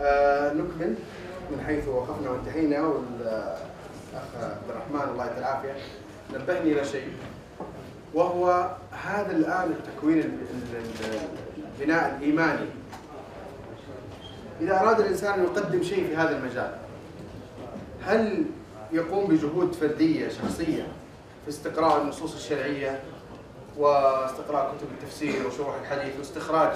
آه نكمل من حيث وقفنا وانتهينا والأخ عبد الرحمن الله يعطيه العافية. نبهني إلى شيء وهو هذا الآن التكوين ال- ال- ال- البناء الإيماني. إذا أراد الإنسان أن يقدم شيء في هذا المجال هل يقوم بجهود فردية شخصية في استقراء النصوص الشرعية واستقراء كتب التفسير وشروح الحديث واستخراج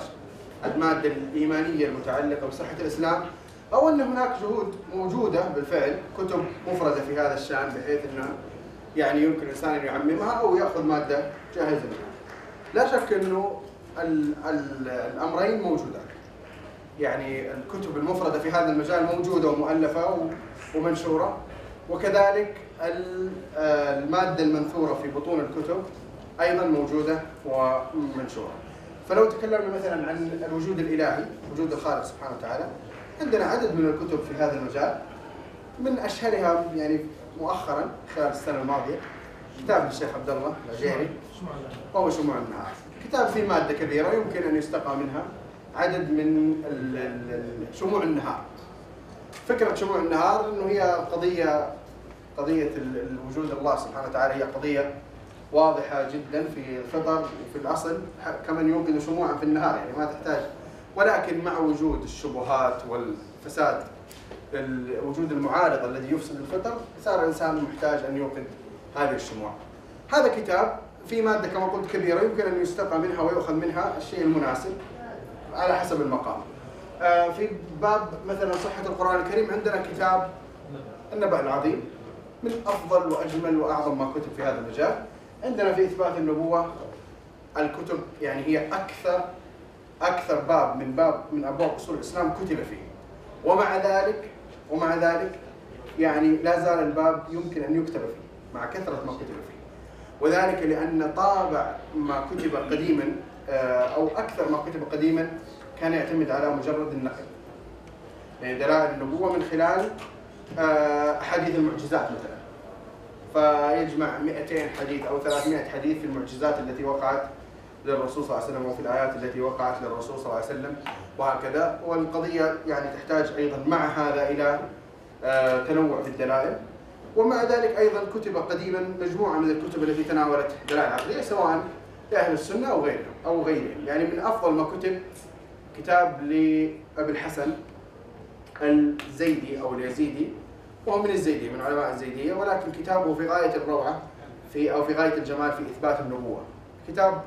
المادة الإيمانية المتعلقة بصحة الإسلام أو أن هناك جهود موجودة بالفعل كتب مفردة في هذا الشأن بحيث انه يعني يمكن الإنسان أن يعممها أو يأخذ مادة جاهزة منها. لا شك أنه ال ال الأمرين موجودان. يعني الكتب المفردة في هذا المجال موجودة ومؤلفة و- ومنشورة وكذلك آه، المادة المنثورة في بطون الكتب أيضا موجودة ومنشورة. فلو تكلمنا مثلا عن الوجود الإلهي، وجود الخالق سبحانه وتعالى، عندنا عدد من الكتب في هذا المجال من أشهرها يعني مؤخرا خلال السنة الماضية كتاب للشيخ عبد الله العجيري وهو شموع النهار. كتاب فيه مادة كبيره يمكن أن يستقى منها عدد من شموع النهار. فكرة شموع النهار إنه هي قضية ال- الوجود الله سبحانه وتعالى هي قضية واضحة جدا في الفطر وفي الأصل كمن يوقد شموعا في النهار يعني ما تحتاج ولكن مع وجود الشبهات والفساد الوجود المعارض الذي يفسد الفطر صار الإنسان محتاج أن يوقد هذه الشموع. هذا كتاب في مادة كما قلت كبيرة يمكن أن يستقى منها ويؤخذ منها الشيء المناسب على حسب المقام. آه، في باب مثلا صحة القرآن الكريم عندنا كتاب النبأ العظيم من أفضل وأجمل وأعظم ما كتب في هذا المجال. عندنا في إثبات النبوة الكتب يعني هي أكثر أكثر باب من باب من أبواب أصول الإسلام كتب فيه. ومع ذلك ومع ذلك يعني لا زال الباب يمكن أن يكتب فيه مع كثرة ما كتب فيه. وذلك لأن طابع ما كتب قديما آه، أو أكثر ما كتب قديما كان يعتمد على مجرد النقل. يعني دلائل النبوة من خلال آه، أحاديث المعجزات مثلا. فيجمع 200 حديث أو 300 حديث في المعجزات التي وقعت للرسول صلى الله عليه وسلم وفي الآيات التي وقعت للرسول صلى الله عليه وسلم وهكذا. والقضية يعني تحتاج أيضا مع هذا إلى آه، تنوع في الدلائل. ومع ذلك أيضا كتب قديما مجموعة من الكتب التي تناولت دلائل عقلية سواء لأهل السنة أو غيرهم أو غيرهم. يعني من أفضل ما كتب كتاب لأبي الحسن الزيدي أو اليزيدي وهو من الزيدي من علماء الزيدية ولكن كتابه في غاية الروعة في أو في غاية الجمال في إثبات النبوة. كتاب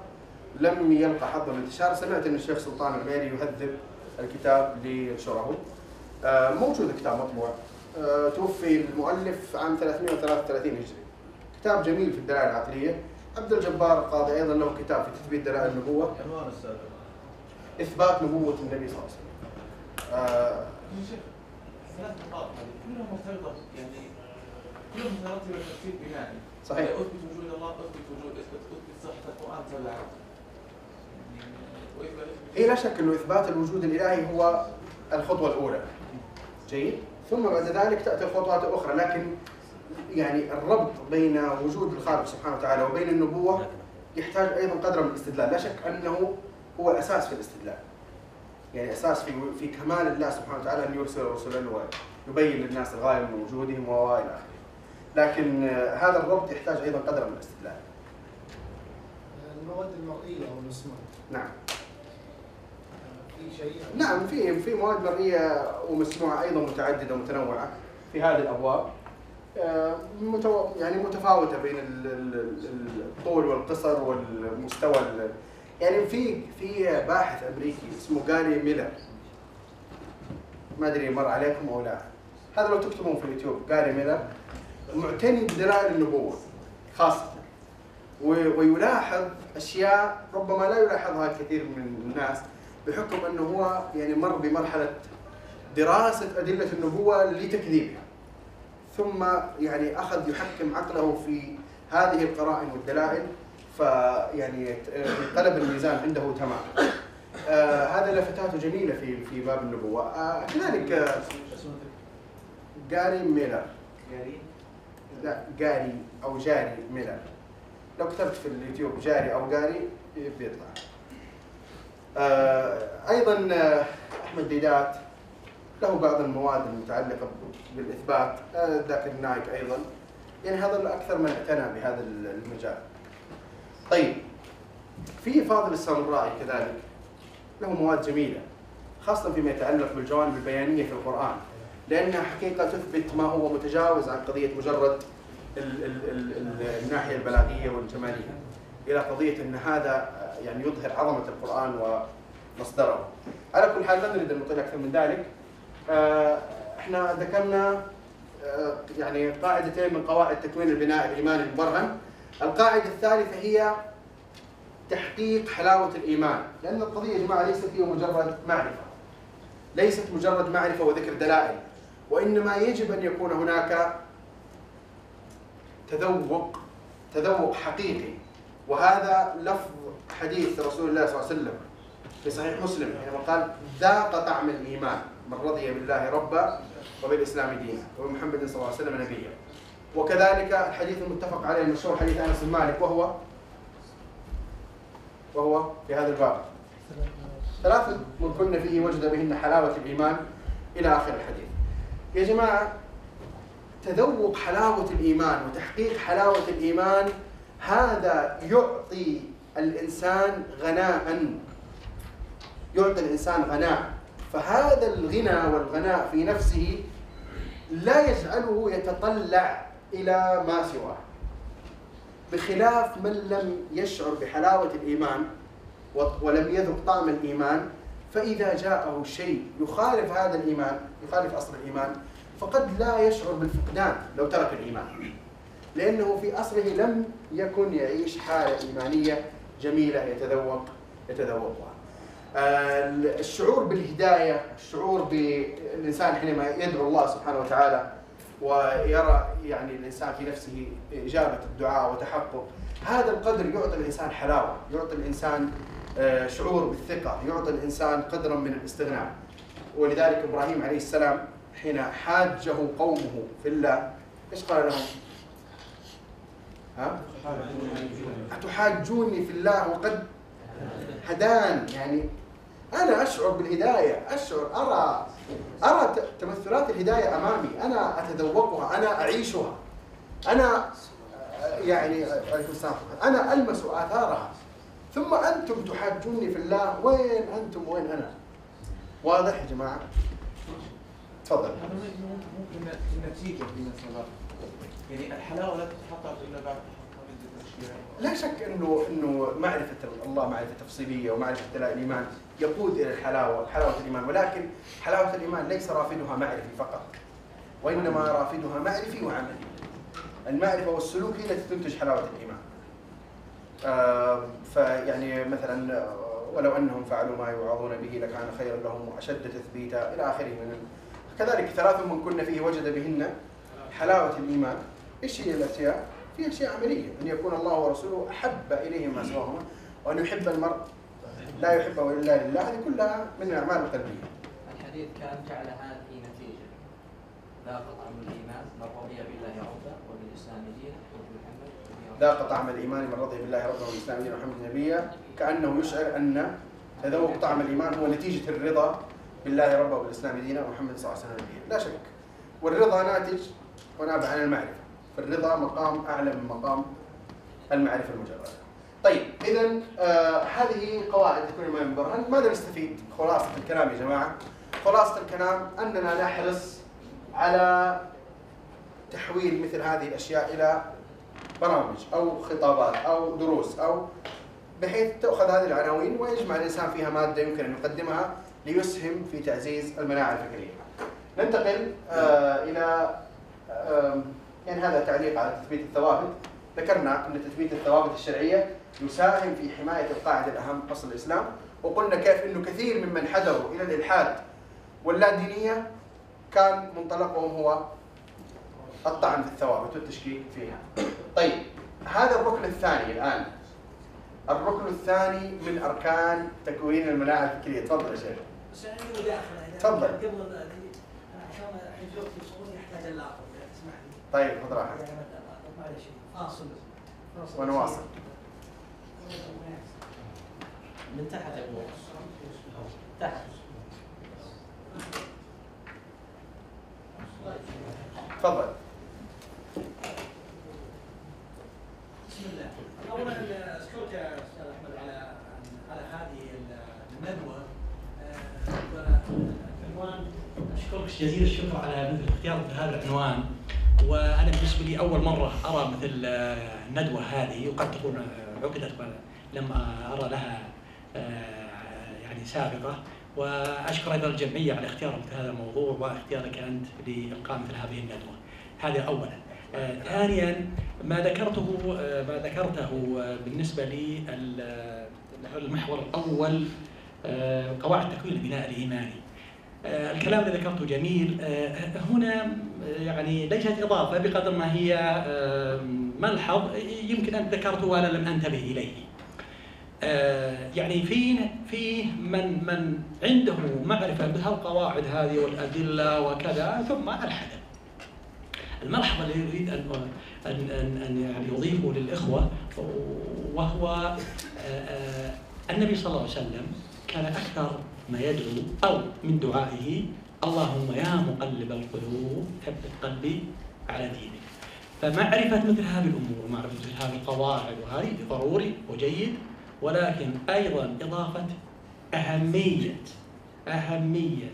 لم يلقى حظ الانتشار سمعت أن الشيخ سلطان الغيري يهذب الكتاب لينشره آه، موجود الكتاب مطبوع. آه، توفي المؤلف عام 333 هجري. كتاب جميل في الدلائل العقلية. عبد الجبار القاضي أيضا له كتاب في تثبيت دلائل النبوة. عنوان أستاذ. إثبات نبوة النبي صلى الله عليه وسلم. آه، ثلاث نقاط كلها مرتبطه يعني كلها مترتبه ترتيب بنائي صحيح. أثبت وجود الله أثبت وجود أثبت أثبت صحة القرآن تبعا يعني اثبت هي لا شك إنه إثبات الوجود الإلهي هو الخطوة الأولى. جيد. ثم بعد ذلك تأتي الخطوات الأخرى. لكن يعني الربط بين وجود الخالق سبحانه وتعالى وبين النبوة يحتاج أيضا قدر من الاستدلال. لا شك أنه هو الأساس في الاستدلال. يعني أساس في في كمال الله سبحانه وتعالى أن يرسل رسلا ويبين للناس الغاية من وجودهم والى آخره. لكن آه، هذا الربط يحتاج أيضا قدر من الاستدلال. المواد المرئية أو المسموع نعم. في شيء؟ نعم في في مواد مرئية ومسموعة أيضا متعددة ومتنوعة في هذه الأبواب. آه، متو... يعني متفاوتة بين ال- ال- ال- الطول والقصر والمستوى ال- يعني في في باحث أمريكي اسمه جاري ميلر. ما أدري مر عليكم أو لا. هذا لو تكتبون في اليوتيوب جاري ميلر معتني بدلائل النبوة خاصة. ويلاحظ أشياء ربما لا يلاحظها الكثير من الناس بحكم أنه هو يعني مر بمرحلة دراسة أدلة النبوة لتكذيبها. ثم يعني أخذ يحكم عقله في هذه القرائن والدلائل. فيعني انقلب الميزان عنده تماما. آه هذا لفتاته جميلة في في باب النبوة. آه كذلك آه جاري ميلر. جاري؟ لا جاري أو جاري ميلر. لو كتبت في اليوتيوب جاري أو جاري بيطلع. آه أيضا آه، أحمد ديدات له بعض المواد المتعلقة بالإثبات آه، ذاكر نايك أيضا. يعني هذا أكثر من اعتنى بهذا المجال. في فاضل السامرائي كذلك. له مواد جميلة خاصة فيما يتعلق بالجوانب البيانية في القرآن لأنها حقيقة تثبت ما هو متجاوز عن قضية مجرد ال ال ال الناحية البلاغية والجمالية إلى قضية أن هذا يعني يظهر عظمة القرآن ومصدره. على كل حال لا نريد أن نطيل أكثر من ذلك. آه، إحنا ذكرنا آه، يعني قاعدتين من قواعد تكوين البناء الإيماني المبرهن. القاعدة الثالثة هي تحقيق حلاوة الإيمان. لأن القضية يا جماعة ليست هي مجرد معرفة. ليست مجرد معرفة وذكر دلائل. وإنما يجب أن يكون هناك تذوق تذوق حقيقي. وهذا لفظ حديث رسول الله صلى الله عليه وسلم في صحيح مسلم حينما قال ذاق طعم الإيمان من رضي بالله ربا وبالإسلام دينا. وبمحمد صلى الله عليه وسلم نبيا. وكذلك الحديث المتفق عليه المشهور حديث أنس بن مالك وهو وهو في هذا الباب. ثلاث من كن فيه وجد بهن حلاوة الإيمان إلى آخر الحديث. يا جماعة تذوق حلاوة الإيمان وتحقيق حلاوة الإيمان هذا يعطي الإنسان غناء. يعطي الإنسان غناء. فهذا الغنى والغناء في نفسه لا يجعله يتطلع إلى ما سواه. بخلاف من لم يشعر بحلاوة الإيمان ولم يذق طعم الإيمان فإذا جاءه شيء يخالف هذا الإيمان يخالف أصل الإيمان فقد لا يشعر بالفقدان لو ترك الإيمان. لأنه في أصله لم يكن يعيش حالة إيمانية جميلة يتذوق يتذوقها. الشعور بالهداية الشعور بالإنسان حينما يدعو الله سبحانه وتعالى ويرى يعني الإنسان في نفسه إجابة الدعاء وتحقق هذا القدر يعطي الإنسان حلاوة يعطي الإنسان آه، شعور بالثقة يعطي الإنسان قدرا من الاستغناء ولذلك إبراهيم عليه السلام حين حاجة قومه في الله إيش قال لهم؟ ها؟ أتحاجوني في الله وقد هدان يعني أنا أشعر بالهداية أشعر أرى أرى تمثلات الهداية أمامي. أنا أتذوقها أنا أعيشها. أنا يعني عليكم السلام. أنا ألمس آثارها. ثم أنتم تحاجوني في الله. وين أنتم؟ وين أنا؟ واضح يا جماعة؟ تفضل. ممكن النتيجة في مثلا يعني الحلاوة لا تتحقق إلا بعد لا شك انه إنه معرفة الله معرفة تفصيلية ومعرفة دلائل الإيمان يقود إلى الحلاوة حلاوة الإيمان. ولكن حلاوة الإيمان ليس رافدها معرفي فقط وإنما رافدها معرفي وعملي. المعرفة والسلوك هي التي تنتج حلاوة الإيمان. آه فيعني مثلا ولو أنهم فعلوا ما يوعظون به لكان خيرا لهم وأشد تثبيتا إلى آخره من كذلك ثلاث من كن فيه وجد بهن حلاوة الإيمان. إيش هي الأشياء؟ في اشياء عمليه أن يكون الله ورسوله أحب اليه ما سواهما وأن يحب المرء لا يحبه إلا لله هذه كلها من الأعمال القلبية. الحديث كان جعل هذه نتيجة. ذاق طعم الإيمان من رضي بالله ربا وبالاسلام دينا ذاق طعم الإيمان من رضي بالله ربا وبالاسلام دينا ومحمد نبيا كأنه يشعر أن تذوق طعم الإيمان هو نتيجة الرضا بالله ربا وبالاسلام دينا ومحمد صلى الله عليه وسلم. نبيا لا شك. والرضا ناتج ونابع عن المعرفة. فالرضا مقام أعلى من مقام المعرفة المجردة. طيب اذا آه هذه قواعد تكون الامام برهان ماذا نستفيد؟ خلاصة الكلام يا جماعة خلاصة الكلام أننا نحرص على تحويل مثل هذه الأشياء إلى برامج أو خطابات أو دروس أو بحيث تؤخذ هذه العناوين ويجمع الإنسان فيها مادة يمكن أن يقدمها ليسهم في تعزيز المناعة الفكرية. ننتقل آه إلى آه يعني هذا تعليق على تثبيت الثوابت. ذكرنا أن تثبيت الثوابت الشرعية يساهم في حماية القاعدة الأهم أصل الإسلام وقلنا كيف إنه كثير ممن حذروا إلى الإلحاد واللا دينية كان منطلقهم هو الطعن في الثوابت والتشكيك فيها. طيب هذا الركن الثاني الآن. الركن الثاني من أركان تكوين المناعه الفكرية. تفضل يا شيخ. تفضل. قبل طيب خذ راحتك. معلش. فاصل ونواصل. من تحت تحت. تفضل. بسم الله. اولا اشكرك يا أستاذ أحمد على على هذه الندوة. آه، العنوان أشكرك جزيل الشكر على مثل اختيار مثل هذا العنوان. وأنا بالنسبة لي أول مرة أرى مثل آه، الندوه هذه وقد تكون آه، عقدت لما أرى لها آه، يعني سابقة واشكر أيضا الجمعية على اختيار مثل هذا الموضوع واختيارك أنت لالقاء مثل هذه الندوة. هذا اولا. آه، ثانيا ما ذكرته آه، ما ذكرته آه، بالنسبة للمحور الأول آه، قواعد تكوين البناء الإيماني. آه، الكلام الذي ذكرته جميل آه، هنا آه، يعني ليست إضافة بقدر ما هي ملحظ يمكن أن ذكرته وأنا لم أنتبه إليه. آه، يعني في في من من عنده معرفة بهالقواعد هذه والأدلة وكذا ثم الحدث. الملحظ الذي يريد أن أن أن, أن يعني يضيفه للإخوة وهو النبي صلى الله عليه وسلم كان أكثر ما يدعو أو من دعائه اللهم يا مقلب القلوب ثبت قلبي على دينك. فمعرفة مثل هذه الأمور ومعرفه مثل هذه القواعد وهذه ضروري وجيد ولكن أيضا إضافة أهمية أهمية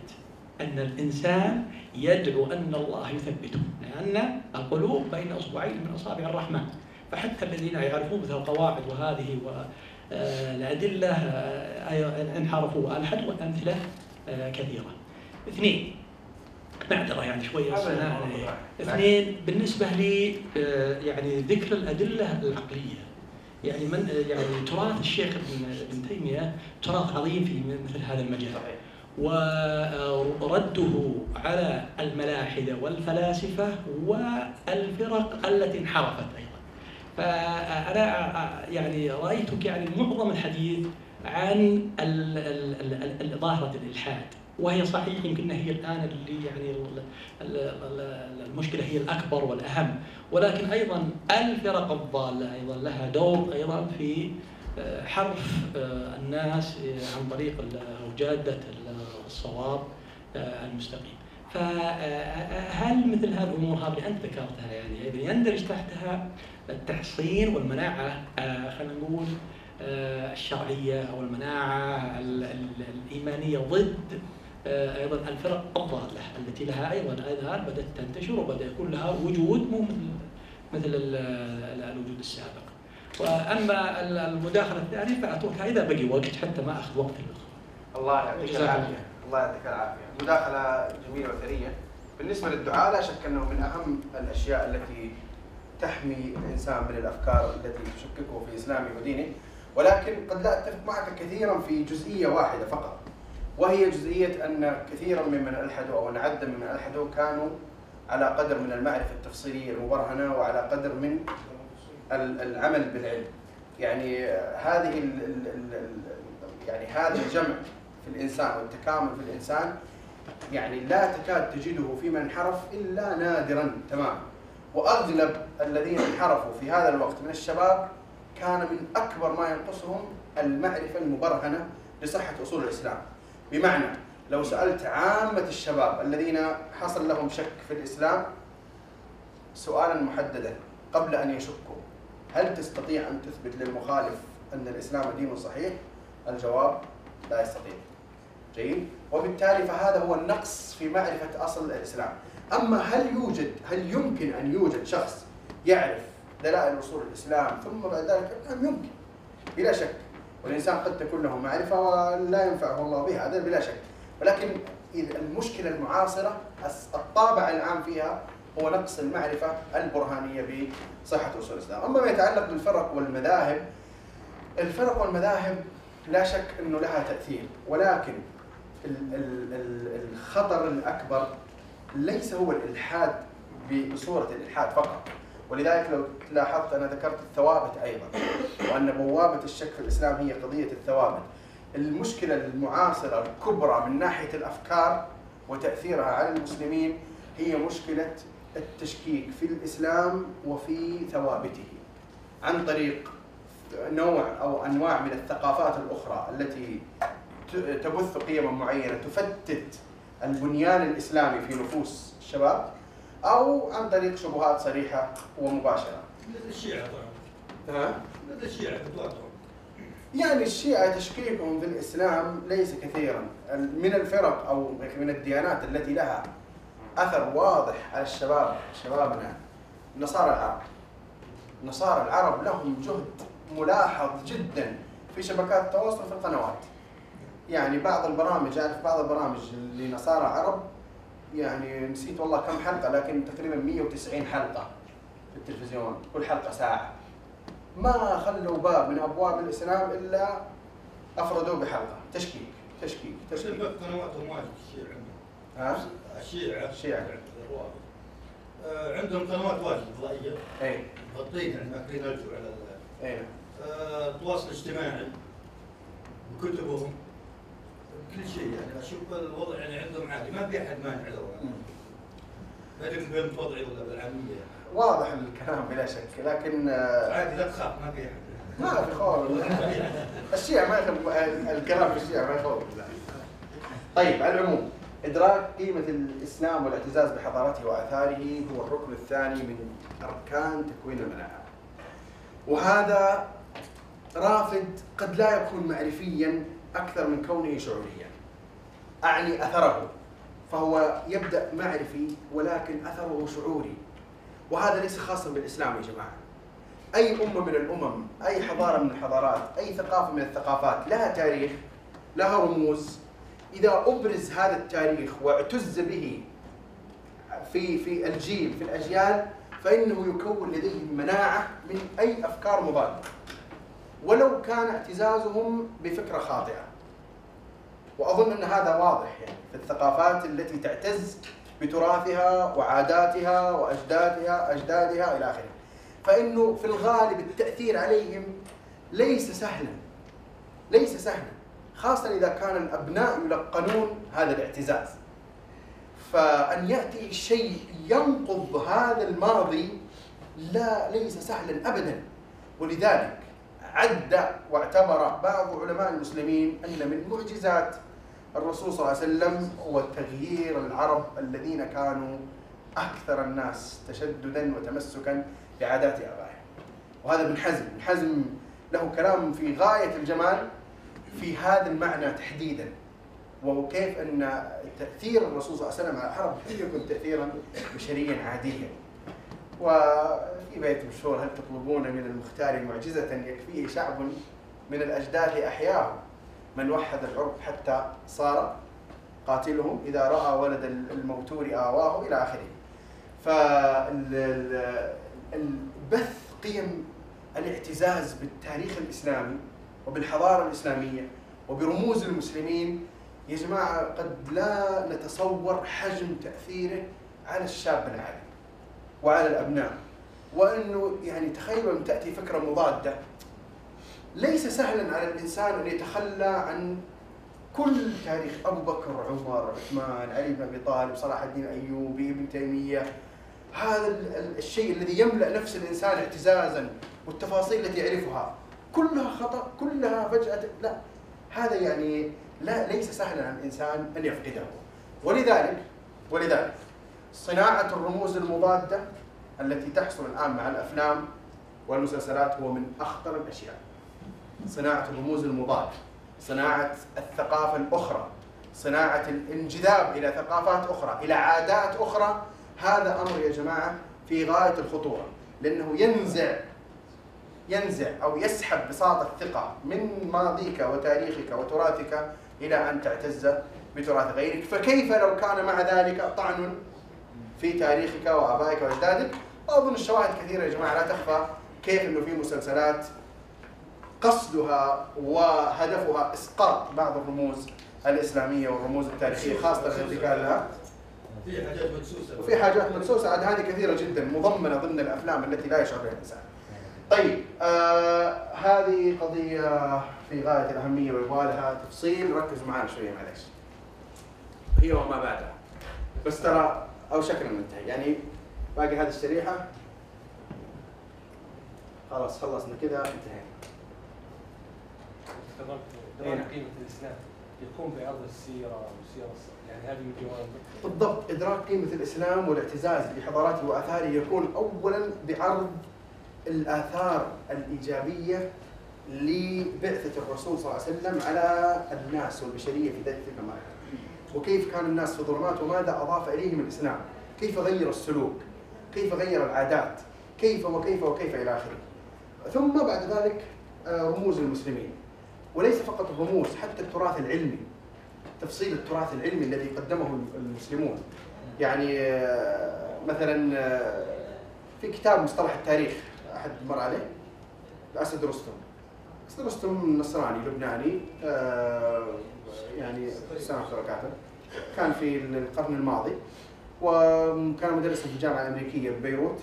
أن الإنسان يدعو أن الله يثبته لأن القلوب بين أصبعين من أصابع الرحمن فحتى الذين يعرفون مثل القواعد وهذه والادله انحرفوا وألحدوا والامثله آه، كثيرة. اثنين معذره يعني والله. اثنين بالنسبة لي آه، يعني ذكر الأدلة العقلية. يعني من آه، يعني تراث الشيخ ابن ابن تيمية تراث عظيم في مثل هذا المجال. ورده على الملاحدة والفلاسفة والفرق التي انحرفت. أيضا فأنا يعني رأيتك يعني معظم الحديث عن ظاهرة الإلحاد وهي صحيح يمكن هي الآن اللي يعني ال- ال- ال- المشكلة هي الأكبر والأهم. ولكن أيضا الفرق الضالة أيضا لها دور أيضا في آه، حرف آه، الناس آه، عن طريق أو جادة الصواب آه، المستقيم. فهل مثل هذه الأمور هذه اللي أنت ذكرتها يعني إذا يندرج تحتها التحصين والمناعة آه، خلينا نقول آه، الشرعية أو المناعة ال- ال- الإيمانية ضد آه، أيضا الفرق الضاله التي لها أيضا الان بدأت تنتشر وبدأ يكون لها وجود مو مثل مثل ال- ال- الوجود السابق. وأما ال- المداخلة الثانية فاتركها إذا بقي وقت حتى ما أخذ وقت الاخوه. الله يعطيك. العافية الله يعطيك العافية. مداخلة جميلة وثرية. بالنسبة للدعاء لا شك أنه من أهم الأشياء التي تحمي الإنسان من الأفكار التي تشككه في إسلامه ودينه. ولكن قد لا أتفق معك كثيرا في جزئية واحدة فقط وهي جزئية أن كثيرا ممن ألحدوا أو نعد ممن ألحدوا كانوا على قدر من المعرفة التفصيلية المبرهنة وعلى قدر من ال- العمل بالعلم. يعني هذه يعني هذا الجمع في الإنسان والتكامل في الإنسان يعني لا تكاد تجده في من انحرف إلا نادرا تماما وأغلب الذين انحرفوا في هذا الوقت من الشباب كان من أكبر ما ينقصهم المعرفة المبرهنة لصحة أصول الإسلام بمعنى لو سألت عامة الشباب الذين حصل لهم شك في الإسلام سؤالا محددا قبل أن يشكوا هل تستطيع أن تثبت للمخالف أن الإسلام دين صحيح؟ الجواب لا يستطيع. جيد؟ وبالتالي فهذا هو النقص في معرفة أصل الإسلام. أما هل يوجد هل يمكن أن يوجد شخص يعرف دلائل أصول الإسلام ثم بعد ذلك؟ نعم يمكن بلا شك. والإنسان قد تكون له معرفة ولا ينفعه الله بها هذا بلا شك. ولكن المشكلة المعاصرة الطابع العام فيها هو نقص المعرفة البرهانية بصحة أصول الإسلام، أما ما يتعلق بالفرق والمذاهب الفرق والمذاهب لا شك إنه لها تأثير. ولكن الخطر الأكبر ليس هو الإلحاد بصورة الإلحاد فقط. ولذلك لو لاحظت أنا ذكرت الثوابت أيضا وأن بوابة الشك في الاسلام هي قضية الثوابت. المشكلة المعاصرة الكبرى من ناحية الأفكار وتأثيرها على المسلمين هي مشكلة التشكيك في الإسلام وفي ثوابته. عن طريق نوع أو أنواع من الثقافات الأخرى التي تبث قيما معينة تفتت البنيان الإسلامي في نفوس الشباب أو عن طريق شبهات صريحة ومباشرة. مثل الشيعة طبعا. ها؟ مثل الشيعة فتواتر يعني الشيعة تشكيكهم في الإسلام ليس كثيرا. من الفرق أو من الديانات التي لها أثر واضح على الشباب شبابنا نصارى العرب. نصارى العرب لهم جهد ملاحظ جدا في شبكات التواصل في القنوات. يعني بعض البرامج أعرف بعض البرامج لنصارى عرب يعني نسيت والله كم حلقة لكن تقريبا 190 حلقة في التلفزيون كل حلقة ساعة. ما خلوا باب من أبواب الإسلام إلا أفردوه بحلقة. تشكيك تشكيك تشكيك. قنواتهم واجد الشيعة ها؟ الشيعة الشيعة. آه، عندهم قنوات واجد فضائية اي مغطين يعني ماكلين الجو على اي آه، التواصل الاجتماعي وكتبهم. كل شيء يعني. أشوف الوضع يعني عندهم عادي. ما في أحد مانع له ما أدري فهمت وضعي ولا بالعامية. واضح الكلام بلا شك لكن آه، عادي لا تخاف ما في أحد. ما في خوف الشيعة ما يخاف الكلام في الشيعة ما يخوف طيب على العموم إدراك قيمة الإسلام والاعتزاز بحضارته وآثاره هو الركن الثاني من أركان تكوين المناعة وهذا رافد قد لا يكون معرفيا أكثر من كونه شعوريا. أعني أثره فهو يبدأ معرفي ولكن أثره شعوري. وهذا ليس خاصا بالإسلام يا جماعة. أي أمة من الأمم أي حضارة من الحضارات أي ثقافة من الثقافات لها تاريخ لها رموز. إذا أبرز هذا التاريخ واعتز به في في الجيل في الأجيال فإنه يكون لديهم مناعة من أي أفكار مضادة. ولو كان اعتزازهم بفكرة خاطئة. وأظن أن هذا واضح يعني في الثقافات التي تعتز بتراثها وعاداتها وأجدادها أجدادها إلى آخره. فإنه في الغالب التأثير عليهم ليس سهلا ليس سهلا خاصة إذا كان الأبناء يلقنون هذا الاعتزاز. فأن يأتي شيء ينقض هذا الماضي لا ليس سهلا أبدا. ولذلك عد واعتبر بعض علماء المسلمين أن من معجزات الرسول صلى الله عليه وسلم هو تغيير العرب الذين كانوا أكثر الناس تشددا وتمسكا بعادات آبائهم. وهذا ابن حزم. ابن حزم له كلام في غاية الجمال في هذا المعنى تحديدا. وكيف أن تأثير الرسول صلى الله عليه وسلم على العرب لم يكن تاثيرا بشريا عاديا. وفي بيت مشهور هل تطلبون من المختار معجزة يكفيه شعب من الأجداد أحياه من وحد العرب حتى صار قاتلهم إذا رأى ولد الموتور آواه إلى آخره. فالبث قيم الاعتزاز بالتاريخ الإسلامي وبالحضارة الإسلامية وبرموز المسلمين. يا جماعة قد لا نتصور حجم تأثيره على الشاب العادي وعلى الأبناء. وأنه يعني تخيلوا أن تأتي فكرة مضادة. ليس سهلا على الإنسان أن يتخلى عن كل تاريخ أبو بكر عمر عثمان علي بن أبي طالب صلاح الدين أيوبي ابن تيمية. هذا ال- ال- الشيء الذي يملأ نفس الإنسان اعتزازا والتفاصيل التي يعرفها. كلها خطأ كلها فجأة. لا هذا يعني لا ليس سهلا على الإنسان أن يفقده. ولذلك ولذلك صناعة الرموز المضادة التي تحصل الآن مع الأفلام والمسلسلات هو من أخطر الأشياء. صناعة الرموز المضادة صناعة الثقافة الأخرى صناعة الانجذاب إلى ثقافات أخرى إلى عادات أخرى. هذا أمر يا جماعة في غاية الخطورة لأنه ينزع ينزع أو يسحب بساط الثقة من ماضيك وتاريخك وتراثك إلى أن تعتز بتراث غيرك. فكيف لو كان مع ذلك طعن في تاريخك وآبائك وأجدادك. وأظن الشواهد كثيرة يا جماعة لا تخفى كيف أنه في مسلسلات قصدها وهدفها إسقاط بعض الرموز الإسلامية والرموز التاريخية خاصة الارتكاز لها في حاجات مدسوسة. وفي حاجات مدسوسة عاد هذه كثيرة جدا مضمنة ضمن الأفلام التي لا يشعر بها الإنسان. طيب آه هذه قضية في غاية الأهمية ويبغى لها تفصيل. ركزوا معنا شوية معلش هي وما بعدها. بس ترى أوشكنا ننتهي يعني باقي هذه الشريحة. خلاص خلصنا كذا انتهينا. تفضلت إيه. إدراك قيمة الإسلام. يكون بعرض السيرة والسيره يعني هذه من جوانب. بالضبط. إدراك قيمة الإسلام والاعتزاز بحضاراته وآثاره يكون اولا بعرض الآثار الإيجابية لبعثة الرسول صلى الله عليه وسلم على الناس والبشرية في ذلك المرحله. وكيف كان الناس في ظلمات وماذا أضاف إليهم الإسلام؟ كيف غير السلوك؟ كيف غير العادات؟ كيف وكيف وكيف إلى آخره. ثم بعد ذلك آه، رموز المسلمين. وليس فقط الرموز حتى التراث العلمي. تفصيل التراث العلمي الذي قدمه المسلمون. يعني آه، مثلا آه، في كتاب مصطلح التاريخ أحد مر عليه؟ الاسد رستم. أسد رستم نصراني لبناني يعني الله كاتب كان في القرن الماضي وكان مدرسا في الجامعة الأمريكية ببيروت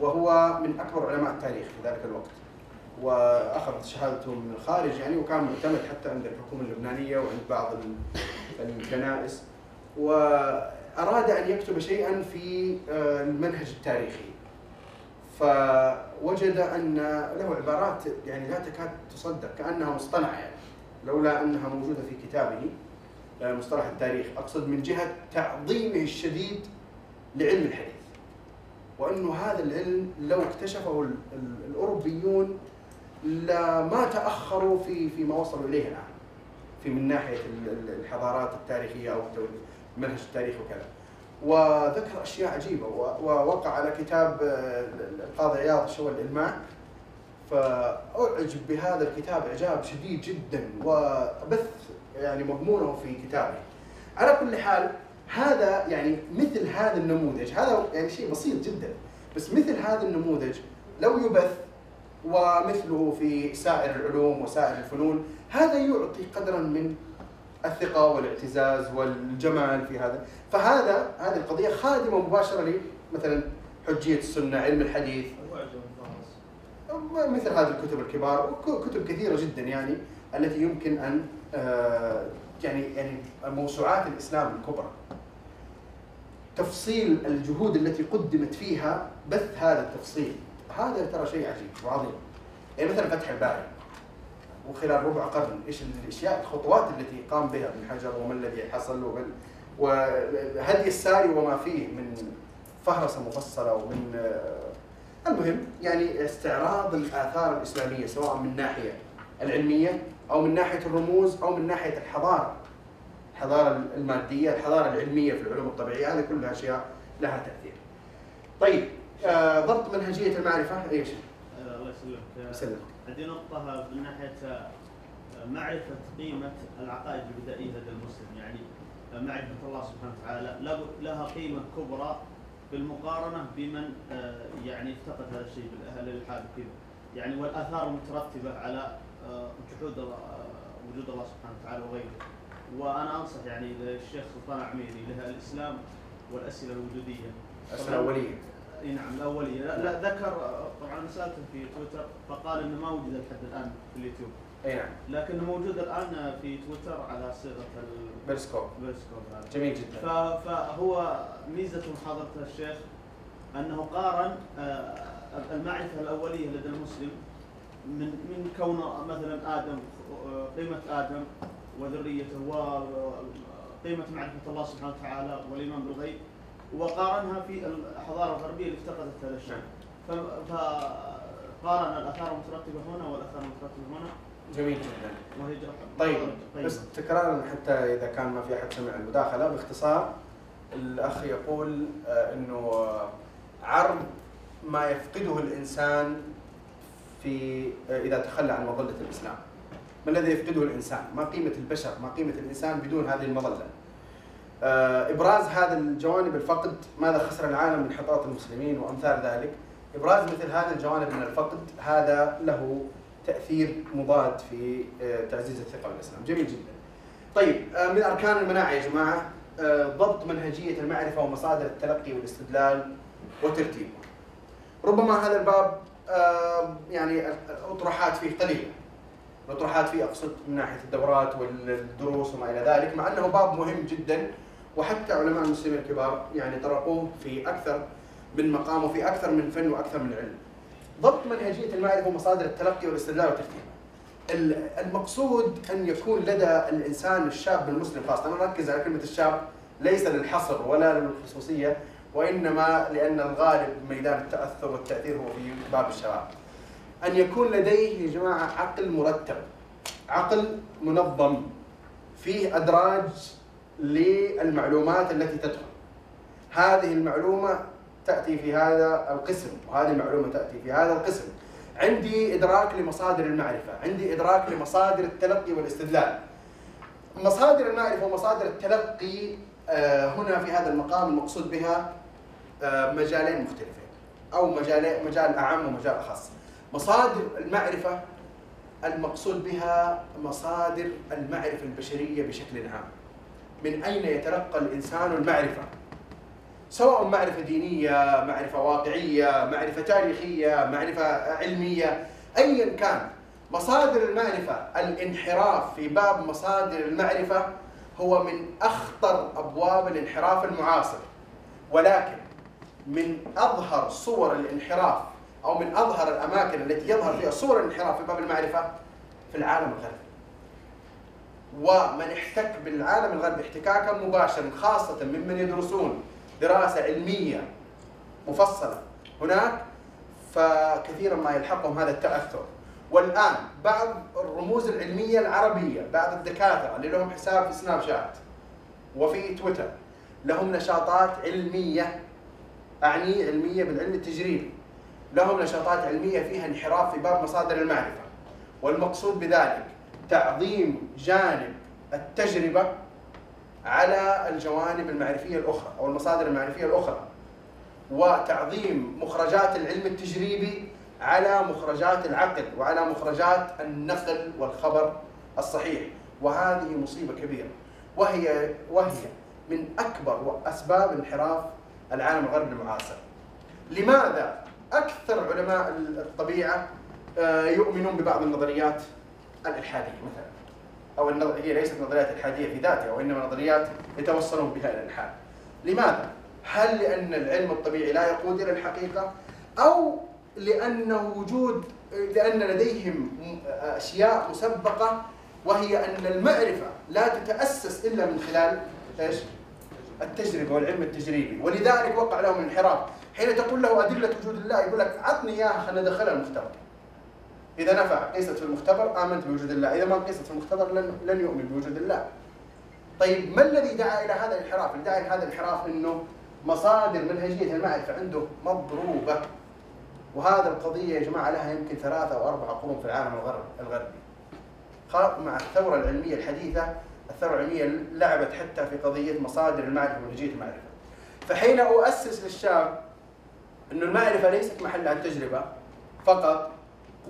وهو من أكبر علماء التاريخ في ذلك الوقت. وأخذ شهادته من الخارج يعني وكان معتمد حتى عند الحكومة اللبنانية وعند بعض ال- الكنائس. وأراد أن يكتب شيئا في آه، المنهج التاريخي. فوجد أن له عبارات يعني لا تكاد تصدق كأنها مصطنعة يعني. لولا أنها موجودة في كتابه آه، مصطلح التاريخ أقصد من جهة تعظيمه الشديد لعلم الحديث. وأنه هذا العلم لو اكتشفه ال- ال- الأوروبيون لما تأخروا في فيما وصلوا إليه الآن في من ال- الحضارات التاريخية أو منهج التاريخ وكذا. وذكر أشياء عجيبة و- ووقع على كتاب آه، القاضي عياض شو الالماع فأعجب بهذا الكتاب إعجاب شديد جدا وبث يعني مضمونه في كتابه. على كل حال هذا يعني مثل هذا النموذج هذا يعني شيء بسيط جدا بس مثل هذا النموذج لو يبث ومثله في سائر العلوم وسائر الفنون هذا يعطي قدرا من الثقة والاعتزاز والجمال في هذا فهذا هذه القضية خادمة مباشرة لي مثلا حجية السنة علم الحديث مثل هذه الكتب الكبار وكتب كثيرة جدا يعني التي يمكن أن آه، يعني يعني موسوعات الإسلام الكبرى. تفصيل الجهود التي قدمت فيها بث هذا التفصيل. هذا ترى شيء عجيب وعظيم. يعني مثلا فتح الباري وخلال ربع قرن إيش الأشياء الخطوات التي قام بها ابن حجر وما الذي حصل ومن وهدي الساري وما فيه من فهرسة مفصلة ومن آه، المهم يعني استعراض الآثار الإسلامية سواء من ناحية العلمية أو من ناحية الرموز أو من ناحية الحضارة. الحضارة المادية الحضارة العلمية في العلوم الطبيعية هذه كلها أشياء لها تأثير. طيب آه، ضبط منهجية المعرفة. إيش؟ آه، الله يسلمك. يسلمك. عندي نقطة من ناحية آه، معرفة قيمة العقائد البدائية لدى المسلم. يعني آه، معرفة الله سبحانه وتعالى له- لها قيمة كبرى بالمقارنة بمن آه، يعني افتقد هذا الشيء بالأهل الإلحاد وكذا. يعني والآثار المترتبة على آه، جحود الله- آه، وجود الله سبحانه وتعالى وغيره. وأنا أنصح يعني للشيخ سلطان عميري لها الإسلام والأسئلة الوجودية. الاسئله الاوليه إي نعم الاوليه لا, لا ذكر طبعا سألته في تويتر فقال إنه ما وجد لحد الآن في اليوتيوب. اي نعم. لكنه موجود الآن في تويتر على صيغة بيرسكوب. البيرسكوب هذا جميل جدا. فهو ميزة محاضرة الشيخ أنه قارن آه، المعرفة الأولية لدى المسلم من من كون مثلا آدم قيمة آدم وذريته وقيمه معرفة الله سبحانه وتعالى والايمان بالغيب وقارنها في الحضارة الغربية اللي افتقدت هذا الشيء ف- فقارن الآثار المترتبة هنا والآثار المترتبة هنا. جميل جدا طيب طيبة. بس تكرارا حتى إذا كان ما في أحد سمع المداخلة باختصار الأخ يقول آه، إنه عرض ما يفقده الإنسان في آه، إذا تخلى عن مظلة الإسلام ما الذي يفقده الإنسان؟ ما قيمة البشر؟ ما قيمة الإنسان بدون هذه المظلة؟ آه، إبراز هذا الجوانب الفقد ماذا خسر العالم من حضارة المسلمين وأمثال ذلك؟ إبراز مثل هذه الجوانب من الفقد هذا له تأثير مضاد في آه، تعزيز الثقة بالإسلام، جميل جدا. طيب آه، من أركان المناعة يا جماعة آه، ضبط منهجية المعرفة ومصادر التلقي والاستدلال وترتيبه. ربما هذا الباب يعني الأطروحات فيه قليلة. الأطروحات فيه أقصد من ناحية الدورات والدروس وما إلى ذلك، مع أنه باب مهم جدا وحتى علماء المسلمين الكبار يعني طرقوه في أكثر من مقام وفي أكثر من فن وأكثر من علم. ضبط منهجية المعرفة ومصادر التلقي والاستدلال. ال- المقصود أن يكون لدى الإنسان الشاب المسلم خاصة أنا أركز على كلمة الشاب ليس للحصر ولا للخصوصية وإنما لأن الغالب ميدان التأثر والتأثير هو في باب الشباب. أن يكون لديه يا جماعة عقل مرتب عقل منظم فيه أدراج للمعلومات التي تدخل. هذه المعلومة تأتي في هذا القسم وهذه المعلومة تأتي في هذا القسم. عندي إدراك لمصادر المعرفة، عندي إدراك لمصادر التلقي والاستدلال. مصادر المعرفة ومصادر التلقي آه، هنا في هذا المقام المقصود بها آه، مجالين مختلفين أو مجال مجال أعم ومجال أخص. مصادر المعرفة المقصود بها مصادر المعرفة البشرية بشكل عام. من أين يتلقى الإنسان المعرفة؟ سواء معرفة دينية، معرفة واقعية، معرفة تاريخية، معرفة علمية، ايا كان مصادر المعرفة الانحراف في باب مصادر المعرفة هو من أخطر أبواب الانحراف المعاصر ولكن من أظهر صور الانحراف أو من أظهر الأماكن التي يظهر فيها صور الانحراف في باب المعرفة في العالم الغربي. ومن احتك بالعالم الغربي احتكاكا مباشرا خاصة ممن يدرسون دراسة علمية مفصلة هناك فكثيرا ما يلحقهم هذا التأثر. والآن بعض الرموز العلمية العربية، بعض الدكاترة اللي لهم حساب في سناب شات وفي تويتر لهم نشاطات علمية أعني علمية بالعلم التجريبي لهم نشاطات علمية فيها انحراف في باب مصادر المعرفة والمقصود بذلك تعظيم جانب التجربة على الجوانب المعرفية الأخرى أو المصادر المعرفية الأخرى. وتعظيم مخرجات العلم التجريبي على مخرجات العقل وعلى مخرجات النقل والخبر الصحيح. وهذه مصيبة كبيرة. وهي وهي من أكبر اسباب انحراف العالم الغربي المعاصر. لماذا أكثر علماء الطبيعة آه، يؤمنون ببعض النظريات الإلحادية مثلا؟ النظر... هي ليست نظريات إلحادية في ذاتها وانما نظريات يتوصلون بها إلى الإلحاد. لماذا؟ هل لأن العلم الطبيعي لا يقود إلى الحقيقة أو لأنه وجود لأن لديهم م- أشياء مسبقة وهي أن المعرفة لا تتأسس إلا من خلال إيش؟ التجربة والعلم التجريبي ولذلك وقع لهم الانحراف حين تقول له أدلة وجود الله يقول لك عطني إياها خلينا ندخلها المختبر إذا نفع قيست في المختبر آمنت بوجود الله إذا ما قيست في المختبر لن لن يؤمن بوجود الله طيب ما الذي دعا إلى هذا الانحراف؟ دعا إلى هذا الانحراف إنه مصادر منهجيه المعرفه عنده مضروبة وهذا القضية يا جماعة لها يمكن ثلاثة أو أربعة قرون في العالم الغرب الغربي. مع الثورة العلمية الحديثة الثورة العلمية لعبت حتى في قضية مصادر المعرفة ومنهجيه المعرفة. فحين أؤسس للشاب إنه المعرفة ليست محلها التجربه فقط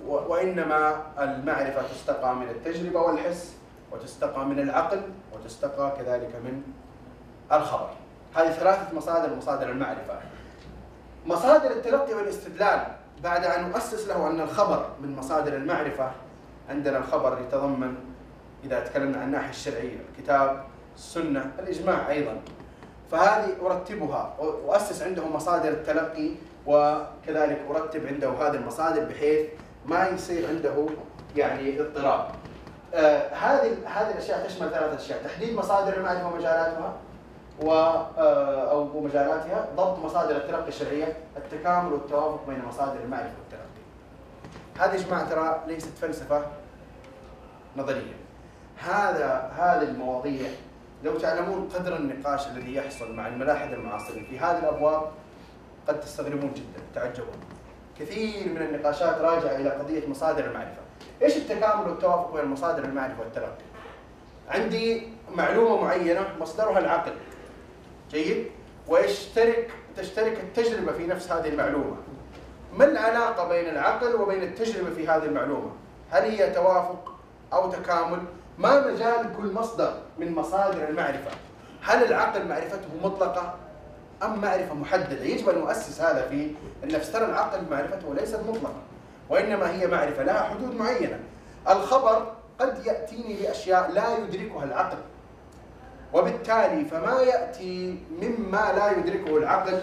و- وإنما المعرفة تستقى من التجربة والحس وتستقى من العقل وتستقى كذلك من الخبر. هذه ثلاثة مصادر مصادر المعرفة. مصادر التلقي والاستدلال بعد أن نؤسس له أن الخبر من مصادر المعرفة عندنا الخبر يتضمن إذا تكلمنا عن الناحية الشرعية الكتاب السنة الإجماع أيضا فهذه أرتبها واسس عنده مصادر التلقي وكذلك أرتب عنده هذه المصادر بحيث ما يصير عنده يعني اضطراب. آه هذه هذه الأشياء تشمل ثلاث أشياء، تحديد مصادر المعرفة ومجالاتها و آه، أو مجالاتها، ضبط مصادر التلقي الشرعية، التكامل والتوافق بين مصادر المعرفة والتلقي. هذه يا جماعة ترى ليست فلسفة نظرية. هذا هذه المواضيع لو تعلمون قدر النقاش الذي يحصل مع الملاحده المعاصرين في هذه الأبواب قد تستغربون جدا تعجبون. كثير من النقاشات راجعة إلى قضية مصادر المعرفة. إيش التكامل والتوافق بين مصادر المعرفة والتلقي؟ عندي معلومة معينة مصدرها العقل. جيد؟ ويشترك تشترك التجربة في نفس هذه المعلومة. ما العلاقة بين العقل وبين التجربة في هذه المعلومة؟ هل هي توافق أو تكامل؟ ما مجال كل مصدر من مصادر المعرفة؟ هل العقل معرفته مطلقة أم معرفة محددة؟ يجب أن نؤسس هذا في النفس، ترى العقل معرفته ليست مطلقه وإنما هي معرفة لها حدود معينة. الخبر قد يأتيني باشياء لا يدركها العقل. وبالتالي فما يأتي مما لا يدركه العقل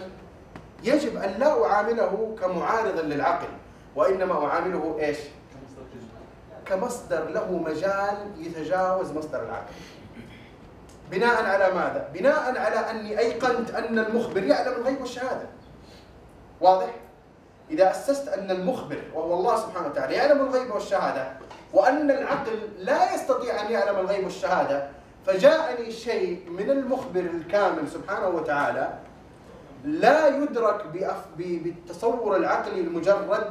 يجب أن لا أعامله كمعارض للعقل وإنما أعامله إيش؟ كمصدر له مجال يتجاوز مصدر العقل بناء على ماذا؟ بناء على أني أيقنت أن المخبر يعلم الغيب والشهادة واضح؟ إذا أسست أن المخبر وهو الله سبحانه وتعالى يعلم الغيب والشهادة وأن العقل لا يستطيع أن يعلم الغيب والشهادة فجاءني شيء من المخبر الكامل سبحانه وتعالى لا يدرك بالتصور العقلي المجرد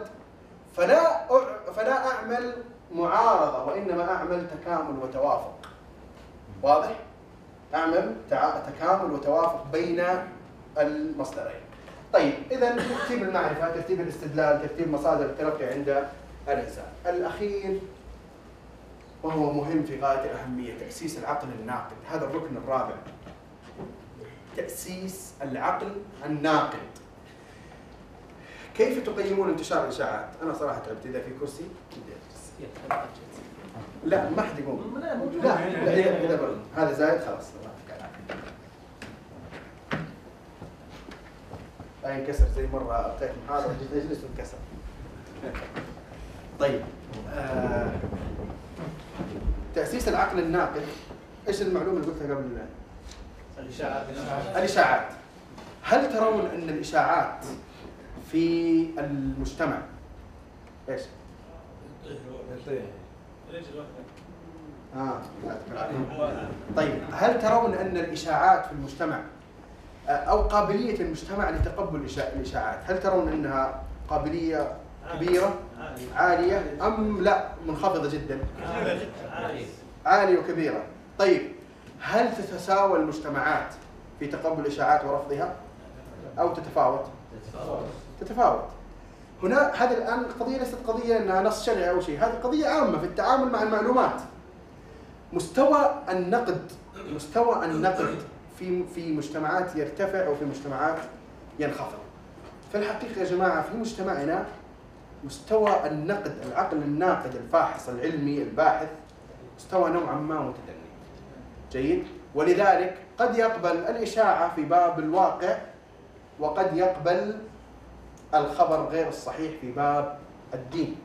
فلا فلا أعمل معارضة وإنما أعمل تكامل وتوافق واضح؟ أعمل تع- تكامل وتوافق بين المصدرين. طيب إذا ترتيب المعرفة ترتيب الاستدلال ترتيب مصادر التلقي عند الإنسان. الأخير وهو مهم في غاية الأهمية تأسيس العقل الناقد هذا الركن الرابع. تأسيس العقل الناقد. كيف تقيمون انتشار الإشاعات؟ أنا صراحة تعبت إذا في كرسي بدي أجلس. لا ما حد يقوم لا. هذا زايد خلاص الله. لا ينكسر زي مرة أعطيت محاضرة جيت أجلس وانكسر طيب آه تأسيس العقل الناقد إيش المعلومة اللي قلتها قبل الإشاعات الإشاعات هل ترون أن الإشاعات في المجتمع إيش؟ آه. طيب هل ترون أن الإشاعات في المجتمع آه، أو قابلية المجتمع لتقبل الإشاعات هل ترون أنها قابلية كبيرة عالية أم لا منخفضة جدا عالية وكبيرة طيب هل تتساوى المجتمعات في تقبل الإشاعات ورفضها أو تتفاوت تتفاوت هنا هذه الآن القضية ليست قضية أنها نص شرعي أو شيء. هذه قضية عامة في التعامل مع المعلومات. مستوى النقد مستوى النقد في في مجتمعات يرتفع وفي مجتمعات ينخفض. في الحقيقة يا جماعة في مجتمعنا مستوى النقد العقل الناقد الفاحص العلمي الباحث مستوى نوعا ما متدني. جيد؟ ولذلك قد يقبل الإشاعة في باب الواقع وقد يقبل الخبر غير الصحيح في باب الدين.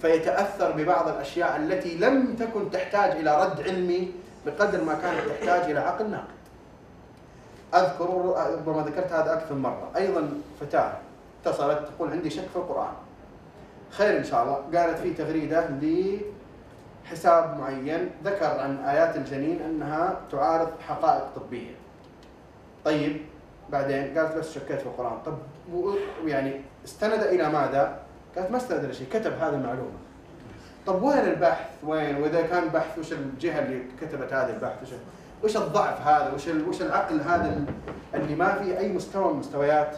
فيتأثر ببعض الأشياء التي لم تكن تحتاج إلى رد علمي بقدر ما كانت تحتاج إلى عقل ناقد. أذكر ربما ذكرت هذا أكثر من مرة. أيضا فتاة اتصلت تقول عندي شك في القرآن. خير إن شاء الله. قالت في تغريدة لحساب معين ذكر عن آيات الجنين أنها تعارض حقائق طبية. طيب بعدين قالت بس شكيت في القرآن طب و- يعني استند إلى ماذا؟ قالت ما استند إلى شيء كتب هذه المعلومة طب وين البحث؟ وين؟ وإذا كان بحث وش الجهة اللي كتبت هذا البحث؟ وش وش الضعف هذا؟ وش وش العقل هذا ال- اللي ما في أي مستوى من مستويات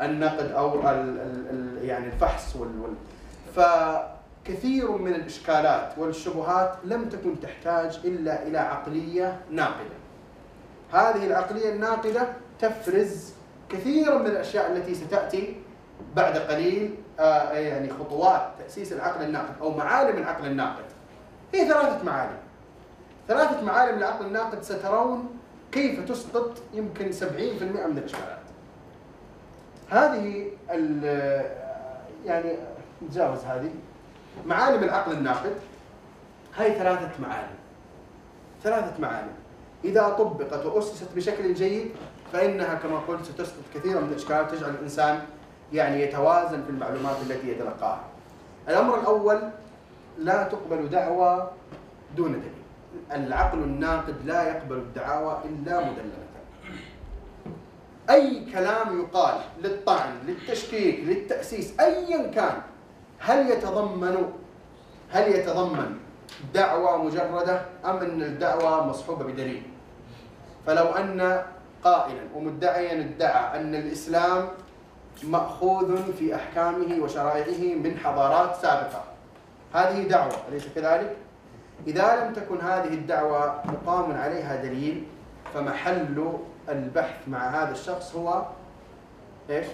النقد أو ال ال ال يعني الفحص وال, فكثير من الإشكالات والشبهات لم تكن تحتاج إلا إلى عقلية ناقدة هذه العقلية الناقدة تفرز كثيرا من الأشياء التي ستأتي بعد قليل آه، يعني خطوات تأسيس العقل الناقد أو معالم العقل الناقد. هي ثلاثة معالم. ثلاثة معالم العقل الناقد سترون كيف تسقط يمكن 70% من الإشكالات. هذه ال- يعني نتجاوز هذه. معالم العقل الناقد هاي ثلاثة معالم. ثلاثة معالم. إذا طبقت وأسست بشكل جيد فإنها كما قلت ستسقط كثيرا من الإشكالات تجعل الإنسان يعني يتوازن في المعلومات التي يتلقاها. الأمر الأول لا تقبل دعوى دون دليل. العقل الناقد لا يقبل الدعاوى إلا مدللة. أي كلام يقال للطعن للتشكيك للتأسيس أيا كان هل يتضمن هل يتضمن دعوى مجردة أم أن الدعوى مصحوبة بدليل؟ فلو أن قائلا ومدعيا ادعى أن الإسلام مأخوذ في أحكامه وشرائعه من حضارات سابقة هذه دعوة أليس كذلك؟ إذا لم تكن هذه الدعوة مقام عليها دليل فمحل البحث مع هذا الشخص هو إيش؟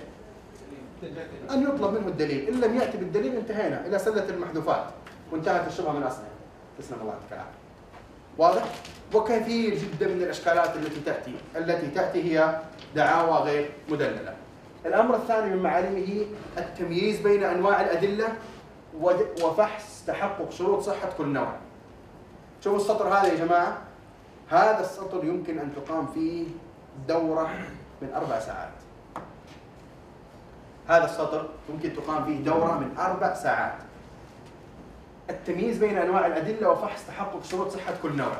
أن يطلب منه الدليل، إن لم يأتي بالدليل انتهينا إلى سلة المحذوفات وانتهت الشبهة من أصلها. تسلم الله العافية. واضح؟ وكثير جدا من الإشكالات التي تأتي التي تأتي هي دعاوى غير مدللة. الأمر الثاني من معالمه التمييز بين أنواع الأدلة ود- وفحص تحقق شروط صحة كل نوع. شوفوا السطر هذا يا جماعة. هذا السطر يمكن أن تقام فيه دورة من أربع ساعات. هذا السطر يمكن تقام فيه دورة من أربع ساعات. التمييز بين أنواع الأدلة وفحص تحقق شروط صحة كل نوع.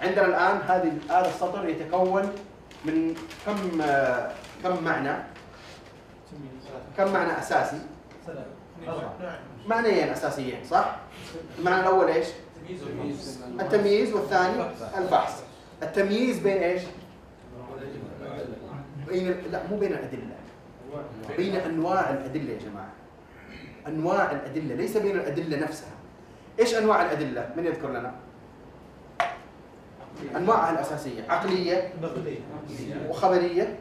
عندنا الآن هذه هذا السطر يتكون من كم كم معنى كم معنى أساسي معنيين أساسيين صح؟ المعنى الأول إيش؟ التمييز والثاني الفحص التمييز بين إيش؟ بين لا مو بين الأدلة بين أنواع الأدلة يا جماعة أنواع الأدلة ليس بين الأدلة نفسها إيش أنواع الأدلة؟ من يذكر لنا؟ أنواعها الأساسية عقلية وخبرية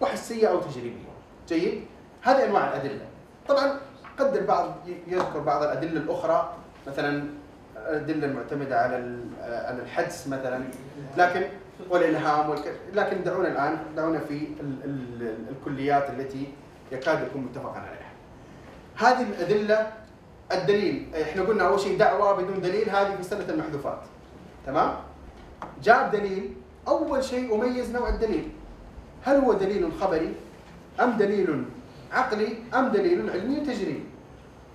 وحسية أو تجريبية جيد؟ هذه أنواع الأدلة طبعا قد البعض يذكر بعض الأدلة الأخرى مثلا الأدلة المعتمدة على على الحدس مثلا لكن والإلهام والك... لكن دعونا الآن دعونا في ال... ال... الكليات التي يكاد يكون متفقا عليها. هذه الأدلة الدليل إحنا قلنا أول شيء دعوة بدون دليل هذه في سنه المحذوفات. تمام؟ جاء دليل أول شيء أميز نوع الدليل. هل هو دليل خبري أم دليل عقلي أم دليل علمي تجريبي؟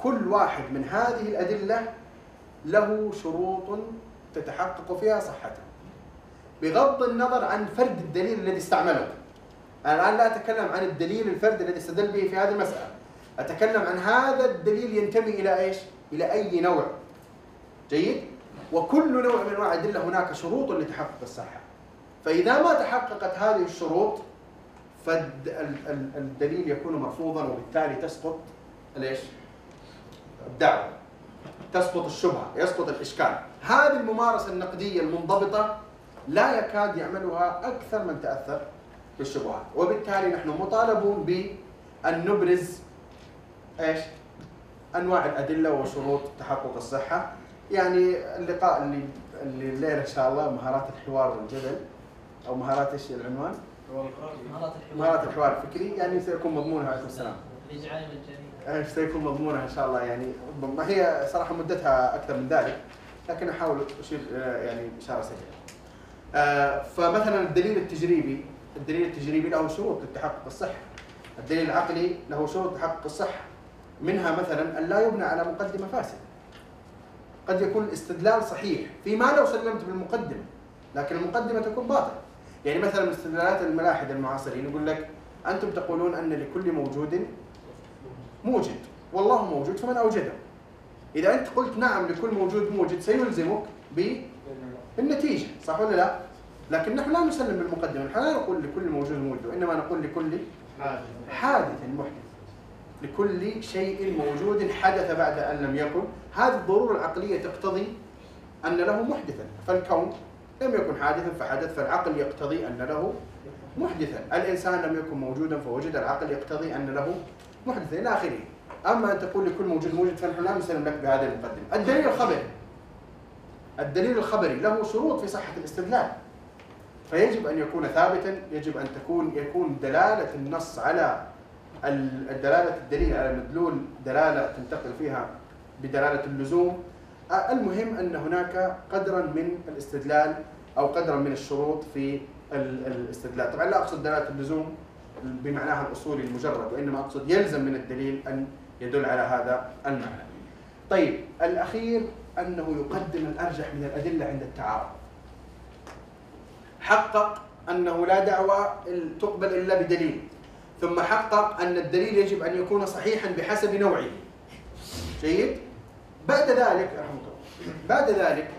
كل واحد من هذه الأدلة له شروط تتحقق فيها صحته بغض النظر عن فرد الدليل الذي استعمله أنا الآن لا أتكلم عن الدليل الفرد الذي استدل به في هذه المسألة أتكلم عن هذا الدليل ينتمي إلى إيش؟ إلى أي نوع جيد؟ وكل نوع من أنواع الأدلة هناك شروط لتحقق الصحة. فإذا ما تحققت هذه الشروط فالدليل يكون مرفوضا وبالتالي تسقط ليش؟ الدعوة. تسقط الشبهة يسقط الإشكال. هذه الممارسة النقدية المنضبطة لا يكاد يعملها أكثر من تأثر بالشبهات. وبالتالي نحن مطالبون بأن نبرز إيش؟ أنواع الأدلة وشروط تحقق الصحة. يعني اللقاء اللي اللي الليلة إن شاء الله مهارات الحوار والجدل أو مهارات إيش العنوان؟ مهارات الحوار مهارات الحوار الفكري يعني سيكون مضمونها عليكم السلام إيش سيكون مضمونها إن شاء الله يعني ما هي صراحة مدتها أكثر من ذلك لكن أحاول أشير آه، يعني إشارة سريعة. آه، فمثلا الدليل التجريبي الدليل التجريبي له شروط للتحقق الصحه. الدليل العقلي له شروط لتحقق الصحه. منها مثلا أن لا يبنى على مقدمة فاسدة. قد يكون الاستدلال صحيح فيما لو سلمت بالمقدمة لكن المقدمة تكون باطلة. يعني مثلا من استدلالات الملاحدة المعاصرين يقول لك أنتم تقولون أن لكل موجود موجد والله موجود فمن أوجده. إذا أنت قلت نعم لكل موجود موجد سيلزمك بالنتيجة صح ولا لا؟ لكن نحن لا نسلم بالمقدمة نحن لا نقول لكل موجود موجود وإنما نقول لكل حادث محدث. لكل شيء موجود حدث بعد أن لم يكن. هذه الضرورة العقلية تقتضي أن له محدثا. فالكون لم يكن حادثا فحدث فالعقل يقتضي أن له محدثا. الإنسان لم يكن موجودا فوجد العقل يقتضي أن له محدثا. إلى آخره. أما أن تقول لكل موجود موجود فنحن لا نسلم لك بهذه المقدمه الدليل الخبري. الدليل الخبري له شروط في صحة الاستدلال. فيجب أن يكون ثابتا يجب أن تكون يكون دلالة النص على ال- دلاله الدليل على مدلول دلالة تنتقل فيها بدلالة اللزوم المهم أن هناك قدرا من الاستدلال أو قدرا من الشروط في ال- الاستدلال طبعا لا أقصد دلالة اللزوم بمعناها الأصولي المجرد وإنما أقصد يلزم من الدليل أن يدل على هذا المعنى. طيب الأخير أنه يقدم الأرجح من الأدلة عند التعارض. حقق أنه لا دعوه تقبل إلا بدليل ثم حقق أن الدليل يجب أن يكون صحيحا بحسب نوعه. جيد؟ بعد ذلك رحمه الله بعد ذلك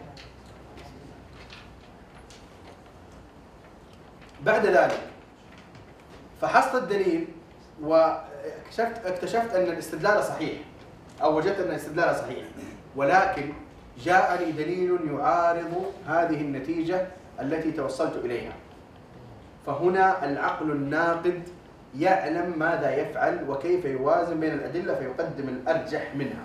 بعد ذلك فحصت الدليل واكتشفت اكتشفت أن الاستدلال صحيح أو وجدت أن الاستدلال صحيح ولكن جاءني دليل يعارض هذه النتيجة التي توصلت إليها فهنا العقل الناقد يعلم ماذا يفعل وكيف يوازن بين الأدلة فيقدم الأرجح منها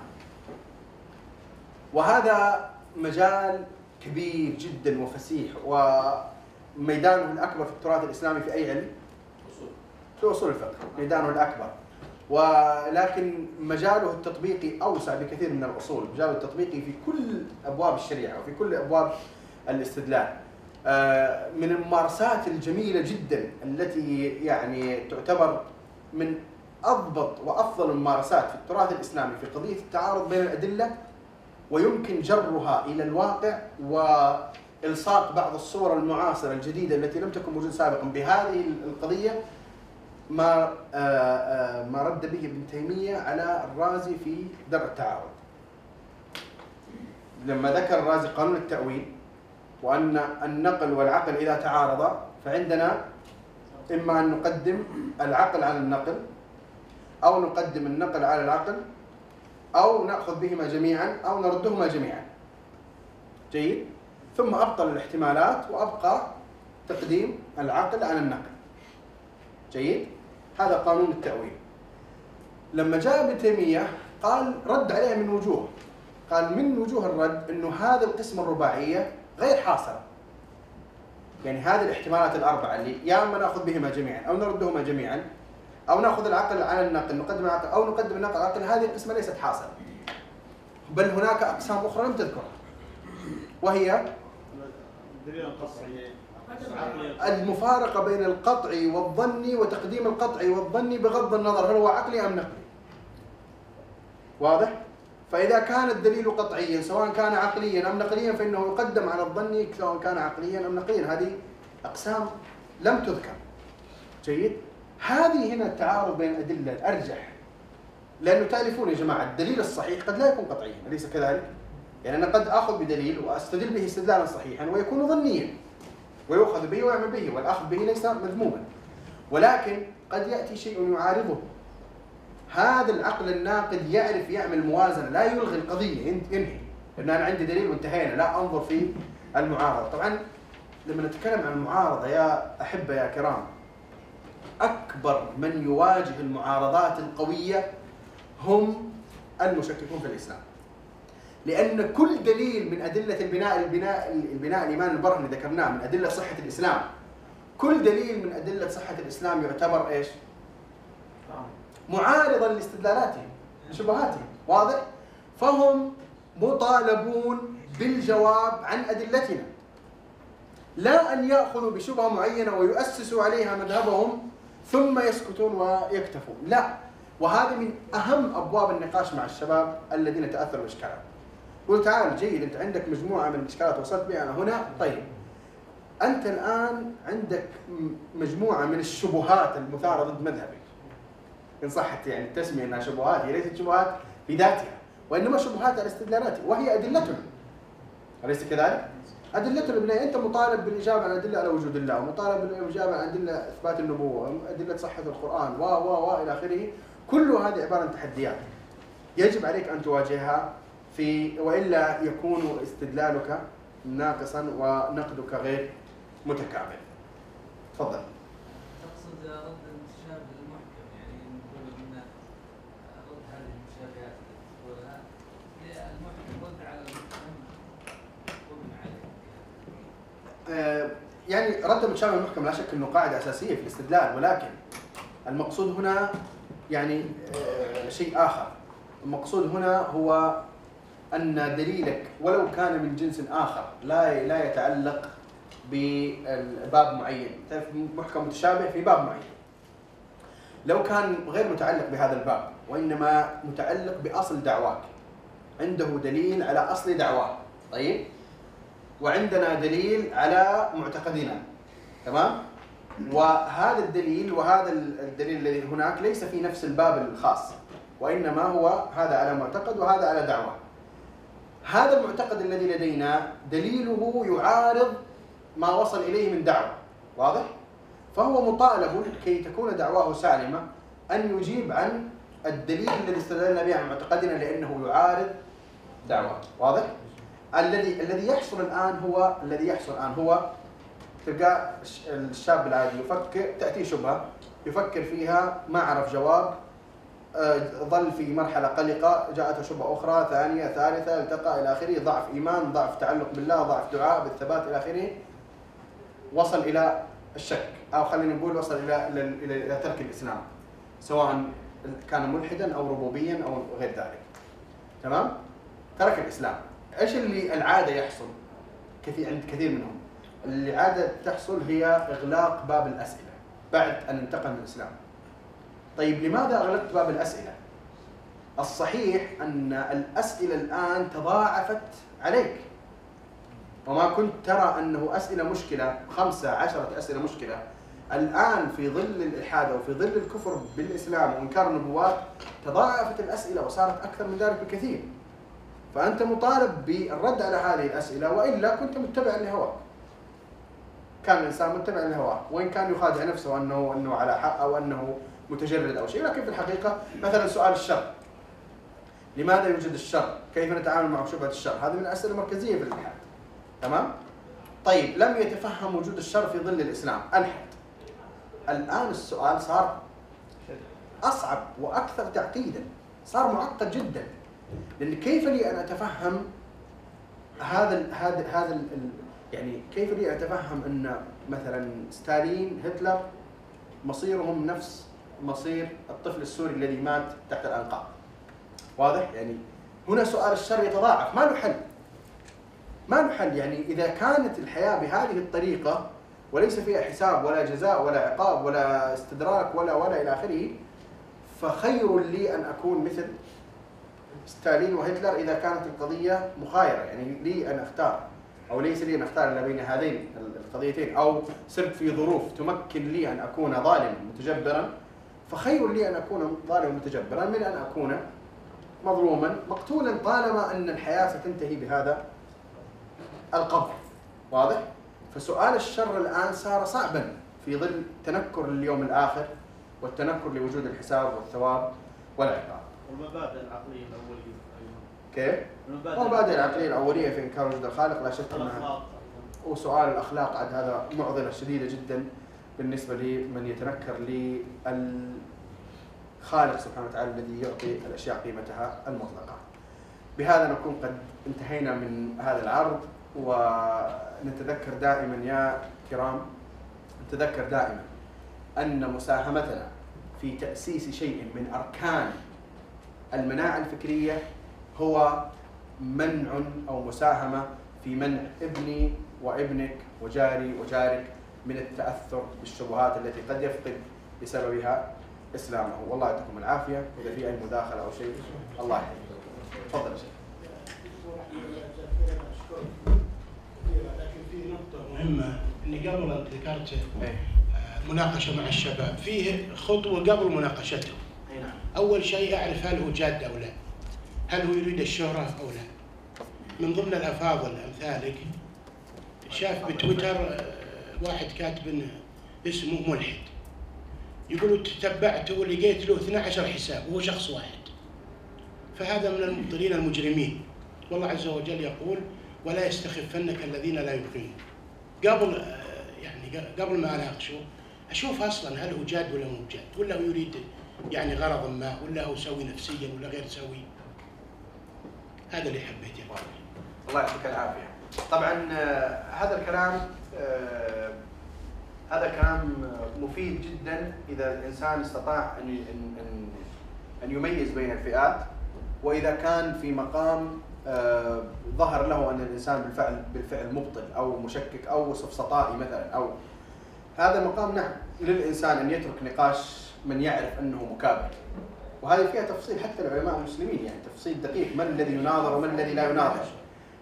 وهذا مجال كبير جدا وفسيح وميدانه الأكبر في التراث الإسلامي في أي علم؟ في أصول الفقه ميدانه الأكبر ولكن مجاله التطبيقي أوسع بكثير من الأصول، مجاله التطبيقي في كل أبواب الشريعة وفي كل أبواب الاستدلال. آه، من الممارسات الجميلة جدا التي يعني تعتبر من أضبط وأفضل الممارسات في التراث الإسلامي في قضية التعارض بين الأدلة ويمكن جرها إلى الواقع وإلصاق بعض الصور المعاصرة الجديدة التي لم تكن موجودة سابقا بهذه القضية ما آه، آه، ما رد به ابن تيمية على الرازي في درء التعارض. لما ذكر الرازي قانون التأويل وأن النقل والعقل إذا تعارضا فعندنا إما أن نقدم العقل على النقل أو نقدم النقل على العقل أو نأخذ بهما جميعا أو نردهما جميعا. جيد؟ ثم أبطل الاحتمالات وأبقى تقديم العقل على النقل. جيد؟ هذا قانون التأويل. لما جاء ابن تيمية قال رد عليه من وجوه. قال من وجوه الرد إنه هذا القسم الرباعية غير حاصرة. يعني هذه الاحتمالات الأربعة اللي يا أما نأخذ بهما جميعا أو نردهما جميعا أو نأخذ العقل على النقل نقدم العقل أو نقدم النقل على العقل هذه القسمة ليست حاصرة. بل هناك أقسام أخرى لم تذكرها. وهي المفارقة بين القطعي والظني وتقديم القطعي والظني بغض النظر هل هو عقلي أم نقلي واضح؟ فإذا كان الدليل قطعيا سواء كان عقليا أم نقليا فإنه يقدم على الظني سواء كان عقليا أم نقليا. هذه أقسام لم تذكر. جيد؟ هذه هنا التعارض بين الأدلة الأرجح. لأنه تألفون يا جماعة الدليل الصحيح قد لا يكون قطعيا أليس كذلك؟ يعني أنا قد آخذ بدليل وأستدل به استدلالا صحيحا ويكون ظنيا ويؤخذ به ويعمل به والأخذ به ليس مذموما. ولكن قد يأتي شيء يعارضه. هذا العقل الناقد يعرف يعمل موازنة لا يلغي القضية. ين- ينهي لأن أنا عندي دليل وانتهينا. لا أنظر في المعارضة. طبعا لما نتكلم عن المعارضة يا أحبة يا كرام أكبر من يواجه المعارضات القوية هم المشككون في الإسلام. لأن كل دليل من أدلة البناء البناء البناء الإيمان البرهني ذكرناه من أدلة صحة الإسلام كل دليل من أدلة صحة الإسلام يعتبر إيش؟ معارضا لاستدلالاتهم لشبهاتهم واضح؟ فهم مطالبون بالجواب عن أدلتنا. لا أن يأخذوا بشبهة معينة ويؤسسوا عليها مذهبهم ثم يسكتون ويكتفون. لا. وهذه من أهم أبواب النقاش مع الشباب الذين تأثروا بالإشكالات. قل تعال جيد أنت عندك مجموعة من الإشكالات وصلت بها هنا. طيب. أنت الآن عندك مجموعة من الشبهات المثارة ضد مذهبك. إن صحت يعني التسمية أنها شبهات هي ليست شبهات بذاتها وإنما شبهات على استدلالاتها وهي أدلتنا أليس كذلك؟ أدلتنا البناء أنت مطالب بالإجابة عن أدلة على وجود الله ومطالب بالإجابة عن أدلة إثبات النبوة أدلة صحة القرآن و و و إلى آخره. كل هذه عبارة عن تحديات يجب عليك أن تواجهها في وإلا يكون استدلالك ناقصا ونقدك غير متكامل. تفضل. تقصد رد المتشابه المحكم يعني نقول ان رد هذه المشابهات التي تقولها المحكم رد على المحكم ومن عليه آه، يعني رد المتشابه المحكم لا شك إنه قاعدة أساسية في الاستدلال ولكن المقصود هنا يعني آه، شيء آخر. المقصود هنا هو أن دليلك ولو كان من جنس آخر لا لا يتعلق بباب معين. تعرف محكم متشابه في باب معين. لو كان غير متعلق بهذا الباب وإنما متعلق بأصل دعواك عنده دليل على أصل دعواه. طيب؟ وعندنا دليل على معتقدنا تمام؟ وهذا الدليل وهذا الدليل الذي هناك ليس في نفس الباب الخاص وإنما هو هذا على معتقد وهذا على دعوة. هذا المعتقد الذي لدينا دليله يعارض ما وصل إليه من دعوة. واضح؟ فهو مطالب كي تكون دعواه سالمة أن يجيب عن الدليل الذي استدلنا به عن معتقدنا لأنه يعارض دعوة. واضح؟ الذي الذي يحصل الآن هو الذي يحصل الآن هو تلقى الش- الشاب العادي يفكر تاتيه شبهة يفكر فيها ما عرف جواب آه، ظل في مرحلة قلقة جاءته شبهة أخرى ثانية ثالثة التقى إلى آخره ضعف إيمان ضعف تعلق بالله ضعف دعاء بالثبات إلى آخره. وصل إلى الشك أو خلينا نقول وصل إلى إلى, إلى ترك الإسلام سواء كان ملحدا أو ربوبيا أو غير ذلك. تمام؟ ترك الإسلام. إيش اللي العادة يحصل؟ كثير عند كثير منهم. اللي عادة تحصل هي إغلاق باب الأسئلة بعد أن انتقل من الإسلام. طيب لماذا أغلقت باب الأسئلة؟ الصحيح أن الأسئلة الآن تضاعفت عليك. وما كنت ترى أنه أسئلة مشكلة خمسة عشرة أسئلة مشكلة. الآن في ظل الإلحاد وفي ظل الكفر بالإسلام وإنكار النبوات تضاعفت الأسئلة وصارت أكثر من ذلك بكثير. فأنت مطالب بالرد على هذه الأسئلة والا كنت متبعا لهواك كان الإنسان متبعا لهواه وإن كان يخادع نفسه انه أنه على حق أو أنه متجرد أو شيء. لكن في الحقيقة مثلا سؤال الشر. لماذا يوجد الشر؟ كيف نتعامل مع شبهة الشر؟ هذه من الأسئلة المركزية في الالحاد تمام؟ طيب لم يتفهم وجود الشر في ظل الإسلام. الحد الآن السؤال صار أصعب وأكثر تعقيدا. صار معقد جدا. لأن كيف لي أن أتفهم هذا هذا هذا يعني كيف لي أتفهم أن مثلا ستالين هتلر مصيرهم نفس مصير الطفل السوري الذي مات تحت الأنقاض؟ واضح؟ يعني هنا سؤال الشر يتضاعف. ما له حل. ما له حل. يعني إذا كانت الحياة بهذه الطريقة وليس فيها حساب ولا جزاء ولا عقاب ولا استدراك ولا ولا إلى آخره فخير لي أن أكون مثل ستالين وهتلر إذا كانت القضية مخايرة يعني لي أن أختار أو ليس لي أن أختار إلا بين هذين القضيتين أو صرت في ظروف تمكن لي أن أكون ظالما متجبرا فخير لي أن أكون ظالما متجبرا من أن أكون مظلوما مقتولا طالما أن الحياة ستنتهي بهذا القبر واضح؟ فسؤال الشر الآن صار صعبا في ظل تنكر اليوم الآخر والتنكر لوجود الحساب والثواب والعقاب. والمبادئ العقلية الأولية كيف؟ المبادئ العقلية الأولية في إنكار وجود الخالق لا شك إنها وسؤال الأخلاق عاد هذا معضلة شديدة جدا بالنسبة لمن يتنكر للخالق سبحانه وتعالى الذي يعطي الأشياء قيمتها المطلقة. بهذا نكون قد انتهينا من هذا العرض ونتذكر دائما يا كرام نتذكر دائما أن مساهمتنا في تأسيس شيء من أركان المناعة الفكرية هو منع أو مساهمة في منع ابني وابنك وجاري وجارك من التأثر بالشبهات التي قد يفقد بسببها إسلامه، والله يعطيكم العافية، واذا في أي مداخلة أو شيء الله يحفظك. تفضل يا شيخ. لكن في نقطة مهمة إني قبل انت ذكرت إيه آه، مناقشة مع الشباب، فيه خطوة قبل مناقشتهم. أول شيء أعرف هل هو جاد أو لا. هل هو يريد الشهرة أو لا. من ضمن الأفاضل أمثالك شاف بتويتر آه، واحد كاتب اسمه ملحد. يقول تتبعته ولقيت له 12 حساب وهو شخص واحد. فهذا من المبطلين المجرمين. والله عز وجل يقول ولا يستخفنك الذين لا يوقنون. قبل آه، يعني قبل ما أناقشه أشوف أصلا هل هو جاد ولا مو جاد ولا هو يريد يعني غرض ما ولا هو سوي نفسيا ولا غير سوي. هذا اللي حبيت يا الله يعطيك العافية. طبعا آه، هذا الكلام آه، هذا كلام مفيد جدا إذا الإنسان استطاع أن ان ان, يميز بين الفئات. وإذا كان في مقام آه، ظهر له أن الإنسان بالفعل بالفعل مبطل أو مشكك أو سفسطائي مثلا أو هذا المقام نعم للإنسان أن يترك نقاش من يعرف أنه مكابر وهذه فيها تفصيل حتى العلماء المسلمين يعني تفصيل دقيق من الذي يناظر ومن الذي لا يناظر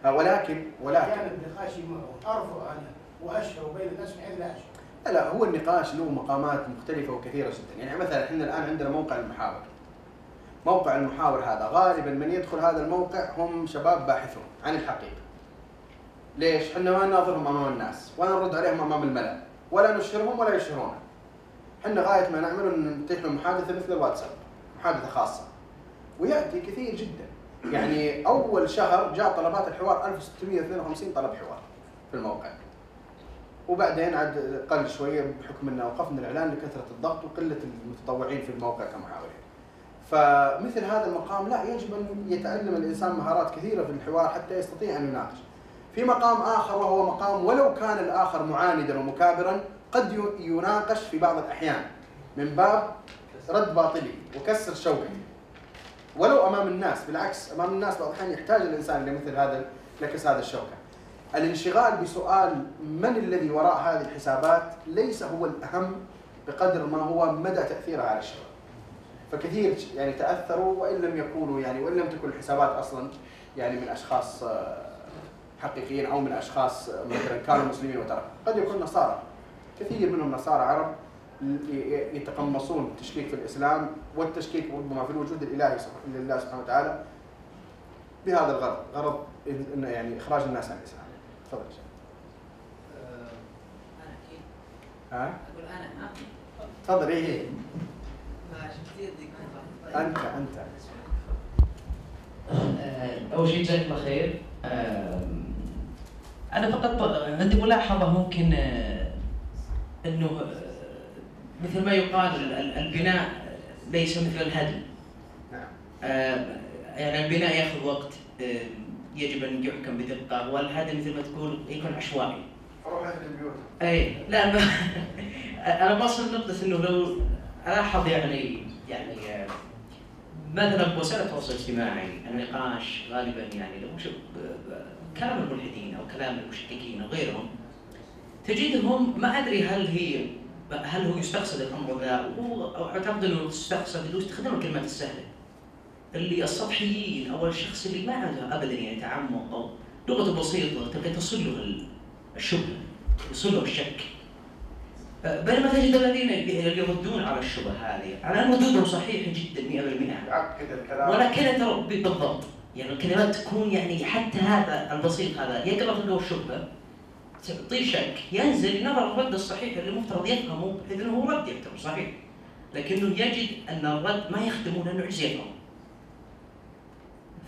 ولكن ولكن كان نقاشي معه أرفع أنا وأشهر بين الناس بحيث لا اشهر لا لا هو النقاش له مقامات مختلفة وكثيرة جدا، يعني مثلا إحنا الآن عندنا موقع المحاور. موقع المحاور هذا غالبا من يدخل هذا الموقع هم شباب باحثون عن الحقيقة. ليش؟ إحنا ما نناظرهم أمام الناس، ولا نرد عليهم أمام الملأ، ولا نشهرهم ولا يشهرونا. إحنا غاية ما نعمله أن نتيح لهم محادثة مثل الواتساب، محادثة خاصة. ويأتي كثير جدا. يعني أول شهر جاء طلبات الحوار 1652 طلب حوار في الموقع. وبعدين عاد قل شوية بحكم ان وقفنا الإعلان لكثرة الضغط وقلة المتطوعين في الموقع كمحاورين. فمثل هذا المقام لا يجب أن يتعلم الإنسان مهارات كثيرة في الحوار حتى يستطيع أن يناقش. في مقام آخر وهو مقام ولو كان الآخر معاندا ومكابرا قد يناقش في بعض الأحيان من باب رد باطلي وكسر شوكه ولو أمام الناس بالعكس أمام الناس بعض الأحيان يحتاج الإنسان لمثل هذا لكسر هذا الشوكه الانشغال بسؤال من الذي وراء هذه الحسابات ليس هو الأهم بقدر ما هو مدى تاثيرها على الشباب فكثير يعني تأثروا وإن لم يكونوا يعني وإن لم تكن الحسابات أصلا يعني من أشخاص آه، حقيقيين أو من أشخاص آه، مثلا كانوا مسلمين وتركوا. قد يكون نصارى. كثير منهم نصارى عرب يتقمصون التشكيك في الإسلام والتشكيك ربما في الوجود الإلهي سبحانه- لله سبحانه وتعالى بهذا الغرض غرض إن يعني إخراج الناس عن الإسلام. تفضل يا شيخ. أنا أكيد. ها؟ أقول أنا ها تفضل إيه إيه. ما أنت أنت. آه، أول شيء جزاك الله خير. آم، أنا فقط عندي ملاحظة ممكن آه، آه، مثل ما يقال ال- ال- البناء ليس مثل الهدم. نعم. يعني البناء ياخذ وقت يجب أن يحكم بدقة والهدم مثل ما تقول يكون عشوائي. روح أهل البيوت. اي لا ما أنا بوصل نقطة إنه لو ألاحظ يعني يعني آه، مثلا بوسائل التواصل الاجتماعي النقاش غالبا يعني لو شوف ب- ب- كلام الملحدين أو كلام المشككين أو غيرهم تجدهم ما أدري هل هي هل هو يستقصد الأمر ذا هو أو أعتقد أنه يستقصد اللي يستخدم الكلمات السهلة. اللي السطحيين أو الشخص اللي ما عنده ابدا يعني تعمق أو لغته بسيطة تبغى تصل له الشبهه يصل له الشك بينما تجد الذين يردون على الشبهه هذه على ان ردودهم صحيح جدا 100% يعقد الكلام ولكن ترى بالضبط. يعني الكلمات تكون يعني حتى هذا البسيط هذا يقرأ تلقاه الشبهه تعطيه شك ينزل نظر الرد الصحيح اللي المفترض يفهمه بحيث انه هو رد يعتبر صحيح. لكنه يجد أن الرد ما يخدمه لأنه عجز يفهم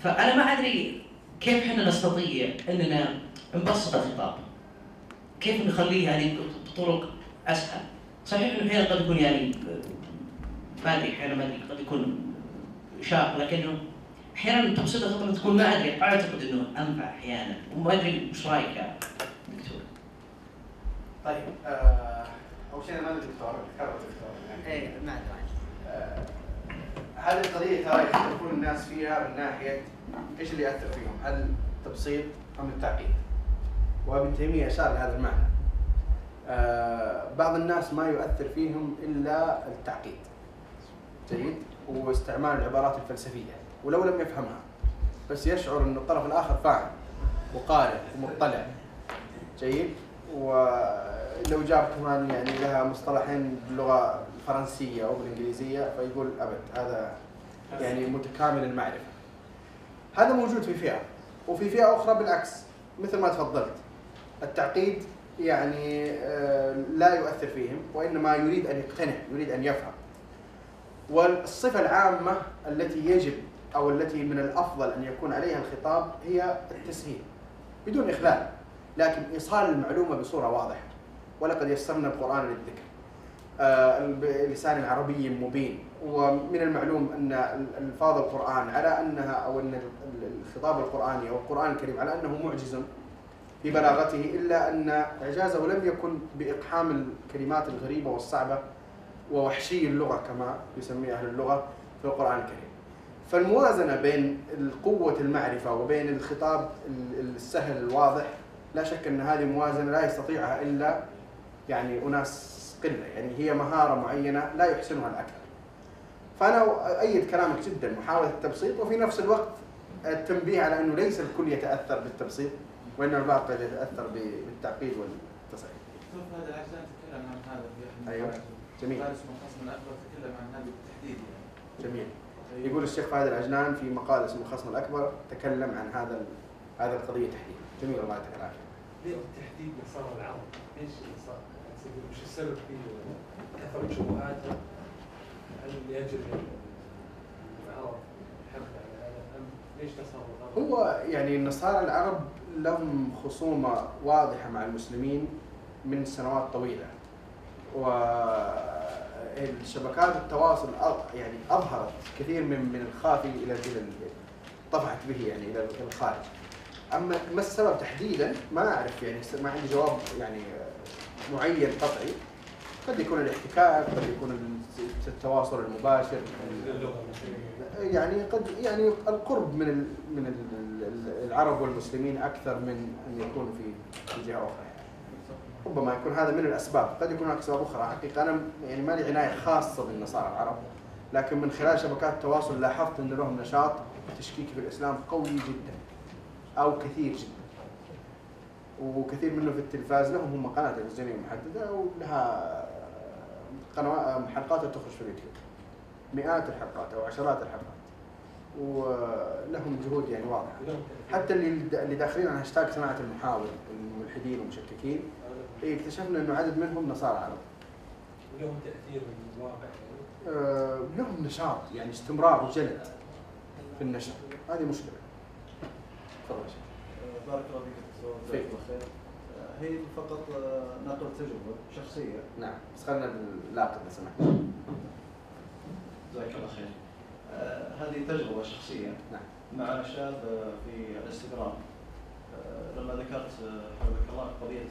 فأنا ما أدري كيف إحنا نستطيع إننا نبسط الخطاب. كيف نخليه يعني بطرق أسهل؟ صحيح إنه أحيانا قد يكون يعني ما أدري أحيانا ما أدري قد يكون شاق لكنه أحيانا تبسيط الخطاب تكون ما أدري. أعتقد إنه أنفع أحيانا وما أدري وش رأيك؟ طيب آه، أول شيء أنا دكتور إيه ما أدري آه، هذه القضية ترى يختلفون الناس فيها من ناحية إيش اللي يأثر فيهم؟ هل التبسيط أم التعقيد؟ وابن تيمية اشار لهذا المعنى. آه، بعض الناس ما يؤثر فيهم إلا التعقيد. جيد؟ واستعمال العبارات الفلسفية ولو لم يفهمها بس يشعر ان الطرف الآخر فاهم وقارئ ومطلع. جيد؟ ولو جاب كمان يعني لها مصطلحين باللغة الفرنسية أو بالإنجليزية فيقول أبد هذا يعني متكامل المعرفة. هذا موجود في فئة وفي فئة أخرى بالعكس مثل ما تفضلت التعقيد يعني آه، لا يؤثر فيهم وإنما يريد أن يقتنع يريد أن يفهم. والصفة العامة التي يجب أو التي من الأفضل أن يكون عليها الخطاب هي التسهيل بدون إخلال لكن إيصال المعلومة بصورة واضحة ولقد يسرنا القرآن للذكر آه، بلسان عربي مبين ومن المعلوم أن الفاظ القرآن على أنها أو أن الخطاب القرآني أو القرآن الكريم على أنه معجز في بلاغته إلا أن إعجازه لم يكن بإقحام الكلمات الغريبة والصعبة ووحشي اللغة كما يسميها أهل اللغة في القرآن الكريم. فالموازنة بين قوه المعرفة وبين الخطاب السهل الواضح لا شك أن هذه موازنة لا يستطيعها إلا يعني اناس قله يعني هي مهارة معينة لا يحسنها الاكثر. فأنا أؤيد كلامك جدا محاولة التبسيط وفي نفس الوقت التنبيه على أنه ليس الكل يتأثر بالتبسيط وان البعض قد يتاثر بالتعقيد والتصعيد. دكتور فهد العجلان تكلم عن هذا في. المقالات. جميل. مقال اسمه خصم الاكبر تكلم عن هذا بالتحديد يعني جميل. يقول الشيخ فهد العجلان في مقال اسمه الخصم الأكبر تكلم عن هذا هذه القضية تحديدا. جميل الله يعطيك العافية. ليه بالتحديد مسار العرض؟ إيش اللي صار؟ وش السبب فيه؟ كثرت شبهاته؟ هل يجري العرب على هذا ام ليش؟ هو يعني النصارى العرب لهم خصومة واضحة مع المسلمين من سنوات طويلة والشبكات التواصل يعني أظهرت كثير من من الخافي إلى إلى طفحت به يعني إلى الخارج أما ما السبب تحديدا ما أعرف يعني ما عندي جواب يعني معين قطعي. قد يكون الاحتكاك قد يكون التواصل المباشر. يعني قد يعني القرب من من ال العرب والمسلمين أكثر من أن يكون في في جهة أخرى يعني. ربما يكون هذا من الأسباب، قد يكون هناك أسباب أخرى، حقيقة أنا يعني ما لي عناية خاصة بالنصارى العرب، لكن من خلال شبكات التواصل لاحظت أن لهم نشاط تشكيكي في الإسلام قوي جدا أو كثير جدا. وكثير منه في التلفاز لهم هم قناة تلفزيونية محددة ولها قنوات حلقات تخرج في اليوتيوب. مئات الحلقات أو عشرات الحلقات. ولهم جهود يعني واضحة. حتى اللي اللي داخلين على هاشتاج صناعة المحاور الملحدين والمشككين إيه اكتشفنا إنه عدد منهم نصارى عرب. ولهم تأثير من الواقع يعني آه، لهم نشاط يعني استمرار وجلد في النشر هذه مشكلة. تفضل يا شيخ. بارك الله فيك فيك. جزاك الله خير آه، هي فقط آه، نقل تجربة شخصية نعم بس خلينا باللاقط لو سمحت. جزاك الله خير آه، هذه تجربة شخصية نعم. مع شاب في الإنستغرام لما ذكرت حفظك الله قضية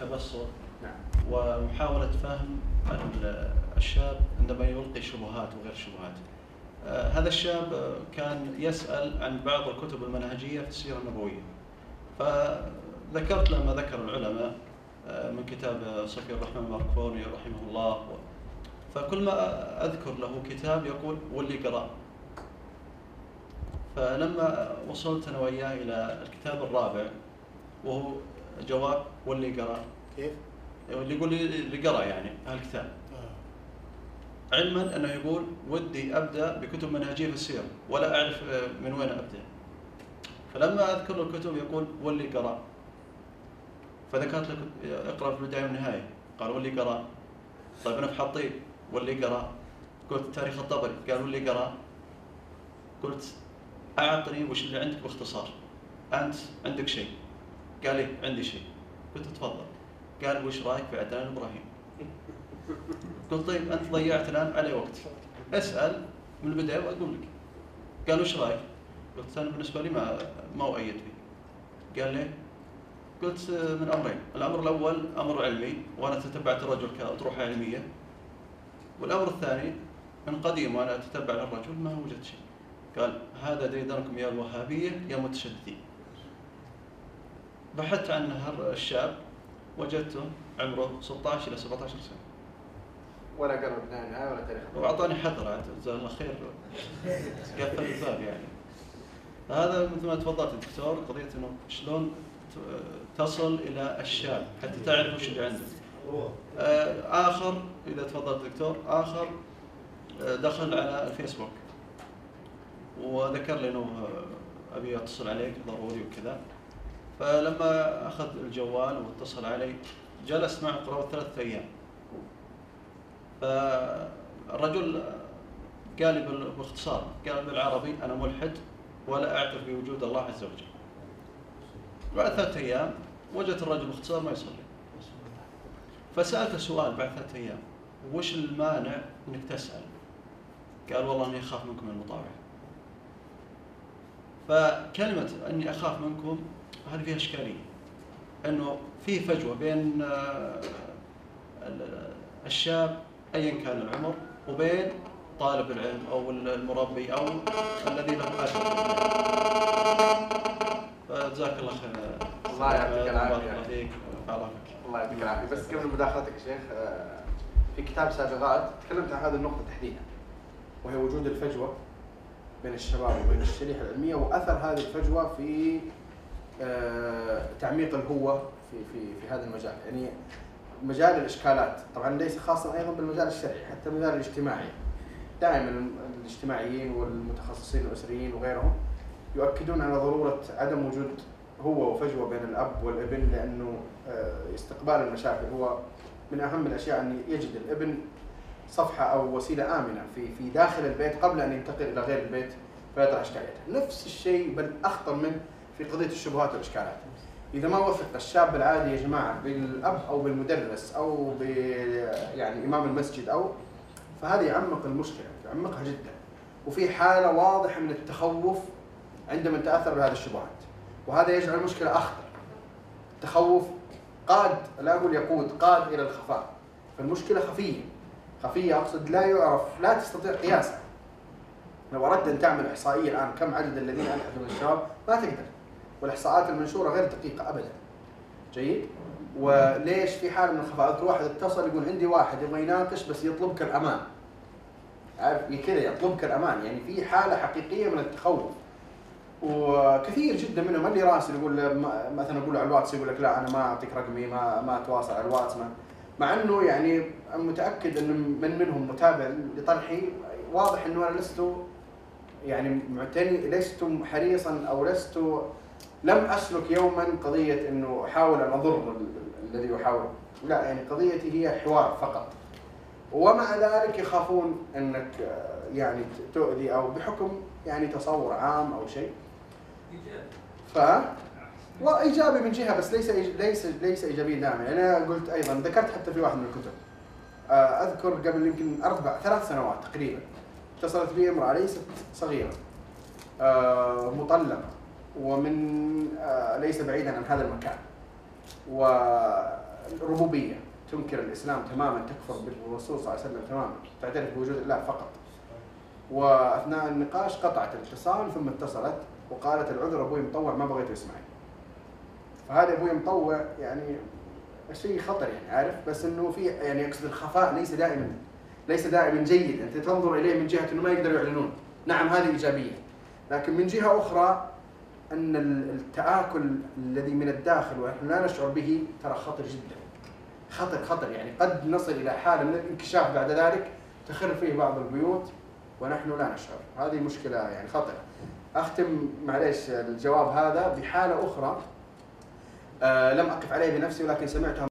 التبصر نعم. ومحاولة فهم ال- الشاب عندما يلقي شبهات وغير شبهات. هذا الشاب كان يسأل عن بعض الكتب المنهجية في السيرة النبوية. فذكرت لما ذكر العلماء آه، من كتاب صفي الرحمن الماركوني رحمه الله. فكل ما أذكر له كتاب يقول واللي قرأ. فلما وصلت أنا وياه إلى الكتاب الرابع وهو جواب واللي قرأ. كيف؟ اللي يقول لي اللي قرأ يعني هالكتاب آه. علما أنه يقول ودي أبدأ بكتب منهجيه في السيره ولا أعرف آه، من وين أبدأ. فلما أذكر له الكتب يقول واللي قرأ. فذكرت له كت- اقرأ في البدايه والنهايه قال واللي قرأ. طيب أنا في حطيب واللي قرأ. قلت تاريخ الطبري. قال واللي قرأ. قلت أعطني وش اللي عندك باختصار. أنت عندك شيء. قال لي عندي شيء. قلت تفضل. قال وش رأيك في عدنان إبراهيم؟ قلت طيب أنت ضيعت الآن علي وقت. أسأل من البدايه وأقول لك. قال وش رأيك؟ قلت أنا بالنسبة لي ما ما اؤيد به قال لي قلت من أمرين الأمر الأول أمر علمي وأنا تتبعت الرجل كأطروحة علمية. والأمر الثاني من قديم وأنا أتتبع الرجل ما وجدت شيء. قال هذا ديدنكم يا الوهابية يا متشددين. بحثت عن الشاب وجدته عمره 16 إلى 17 سنة. ولا قرب النهايه ولا تاريخ. وأعطاني حذر جزاه الله خير. قفل الباب يعني. هذا مثل ما تفضلت الدكتور قضية إنه شلون تصل إلى الشاب حتى تعرف وش اللي عنده. آه، آخر إذا تفضلت دكتور آخر آه، دخل على الفيسبوك. وذكر لي إنه آه، أبي أتصل عليك ضروري وكذا. فلما أخذ الجوال واتصل علي جلس معه قرابه ثلاثة أيام. فالرجل قال لي باختصار قال بالعربي أنا ملحد. ولا أعترف بوجود الله عز وجل. بعد ثلاثة أيام وجدت الرجل باختصار ما يصلي. فسالته سؤال بعد ثلاثة أيام وش المانع إنك تسأل؟ قال والله إني أخاف منكم المطاوعة. فكلمة إني أخاف منكم هذه فيها إشكالية. إنه في فجوة بين آه، ال- الشاب ايا كان العمر وبين طالب العلم أو المربي أو الذي له اجر فجزاك الله خير. الله يعطيك الله فيك. الله يعطيك العافية. بس قبل مداخلتك يا شيخ آه، في كتاب سابقات تكلمت عن هذه النقطة تحديدا وهي وجود الفجوة بين الشباب وبين الشريحة العلمية وأثر هذه الفجوة في آه، تعميق الهوة في في في هذا المجال. يعني مجال الإشكالات طبعا ليس خاصا أيضا بالمجال الشرعي حتى المجال الاجتماعي. دائما الاجتماعيين والمتخصصين الأسريين وغيرهم يؤكدون على ضرورة عدم وجود هو وفجوة بين الأب والابن لأنه آه، استقبال المشاكل هو من أهم الأشياء أن يجد الابن صفحة أو وسيلة آمنة في في داخل البيت قبل أن ينتقل إلى غير البيت فيطرح إشكاليته، نفس الشيء بل أخطر منه في قضية الشبهات والإشكالات. إذا ما وثق الشاب العادي يا جماعة بالأب أو بالمدرس أو ب يعني إمام المسجد أو فهذا يعمق المشكلة، يعمقها جدا. وفي حالة واضحة من التخوف عندما نتاثر بهذه الشبهات. وهذا يجعل المشكلة أخطر. التخوف قاد لا أقول يقود قاد إلى الخفاء. فالمشكلة خفية. خفية أقصد لا يعرف لا تستطيع قياسها لو أردت أن تعمل إحصائية الآن كم عدد الذين الحقوا من الشباب ما تقدر والإحصاءات المنشورة غير دقيقة ابدا جيد. وليش في حال من الخفاء واحد اتصل يقول عندي واحد يبغى يناقش بس يطلبك الأمان. عارف كذا يطلبك الأمان. يعني في حالة حقيقية من التخوف. وكثير جدا منهم اللي راسل يقول مثلا أقول على الواتس يقول لك لا أنا ما أعطيك رقمي ما ما أتواصل على الواتس ما مع إنه يعني متأكد إن من منهم متابع لطرحي. واضح إنه أنا لست يعني معتني لست حريصا أو لست لم أسلك يوما قضية إنه أحاول أن أضر ال- الذي يحاول. لا يعني قضيتي هي حوار فقط. ومع ذلك يخافون إنك آه، يعني تؤذي أو بحكم يعني تصور عام أو شيء. إيجابي. ف وايجابي من جهة بس ليس إيج- ليس ليس ايجابيا دائما. يعني أنا قلت أيضا ذكرت حتى في واحد من الكتب. آه، أذكر قبل يمكن أربع ثلاث سنوات تقريبا اتصلت بي امرأة ليست صغيرة آه، مطلقة. ومن آه، ليس بعيدا عن هذا المكان. وربوبيه تنكر الإسلام تماما تكفر بالرسول صلى الله عليه وسلم تماما تعترف بوجود الله فقط. وأثناء النقاش قطعت الاتصال ثم اتصلت وقالت العذر أبوي مطوع ما بغيته يسمعني. فهذا أبوي مطوع يعني شيء خطر يعني عارف؟ بس إنه في يعني اقصد الخفاء ليس دائما ليس دائما جيد. أنت تنظر إليه من جهة إنه ما يقدروا يعلنون. نعم هذه إيجابية. لكن من جهة أخرى أن ال- التآكل الذي من الداخل ونحن لا نشعر به ترى خطر جدا. خطر خطر يعني قد نصل إلى حالة من الانكشاف بعد ذلك تخر فيه بعض البيوت ونحن لا نشعر. هذه مشكلة يعني خطر أختم معليش الجواب هذا بحالة أخرى. آه لم أقف عليها بنفسي ولكن سمعتها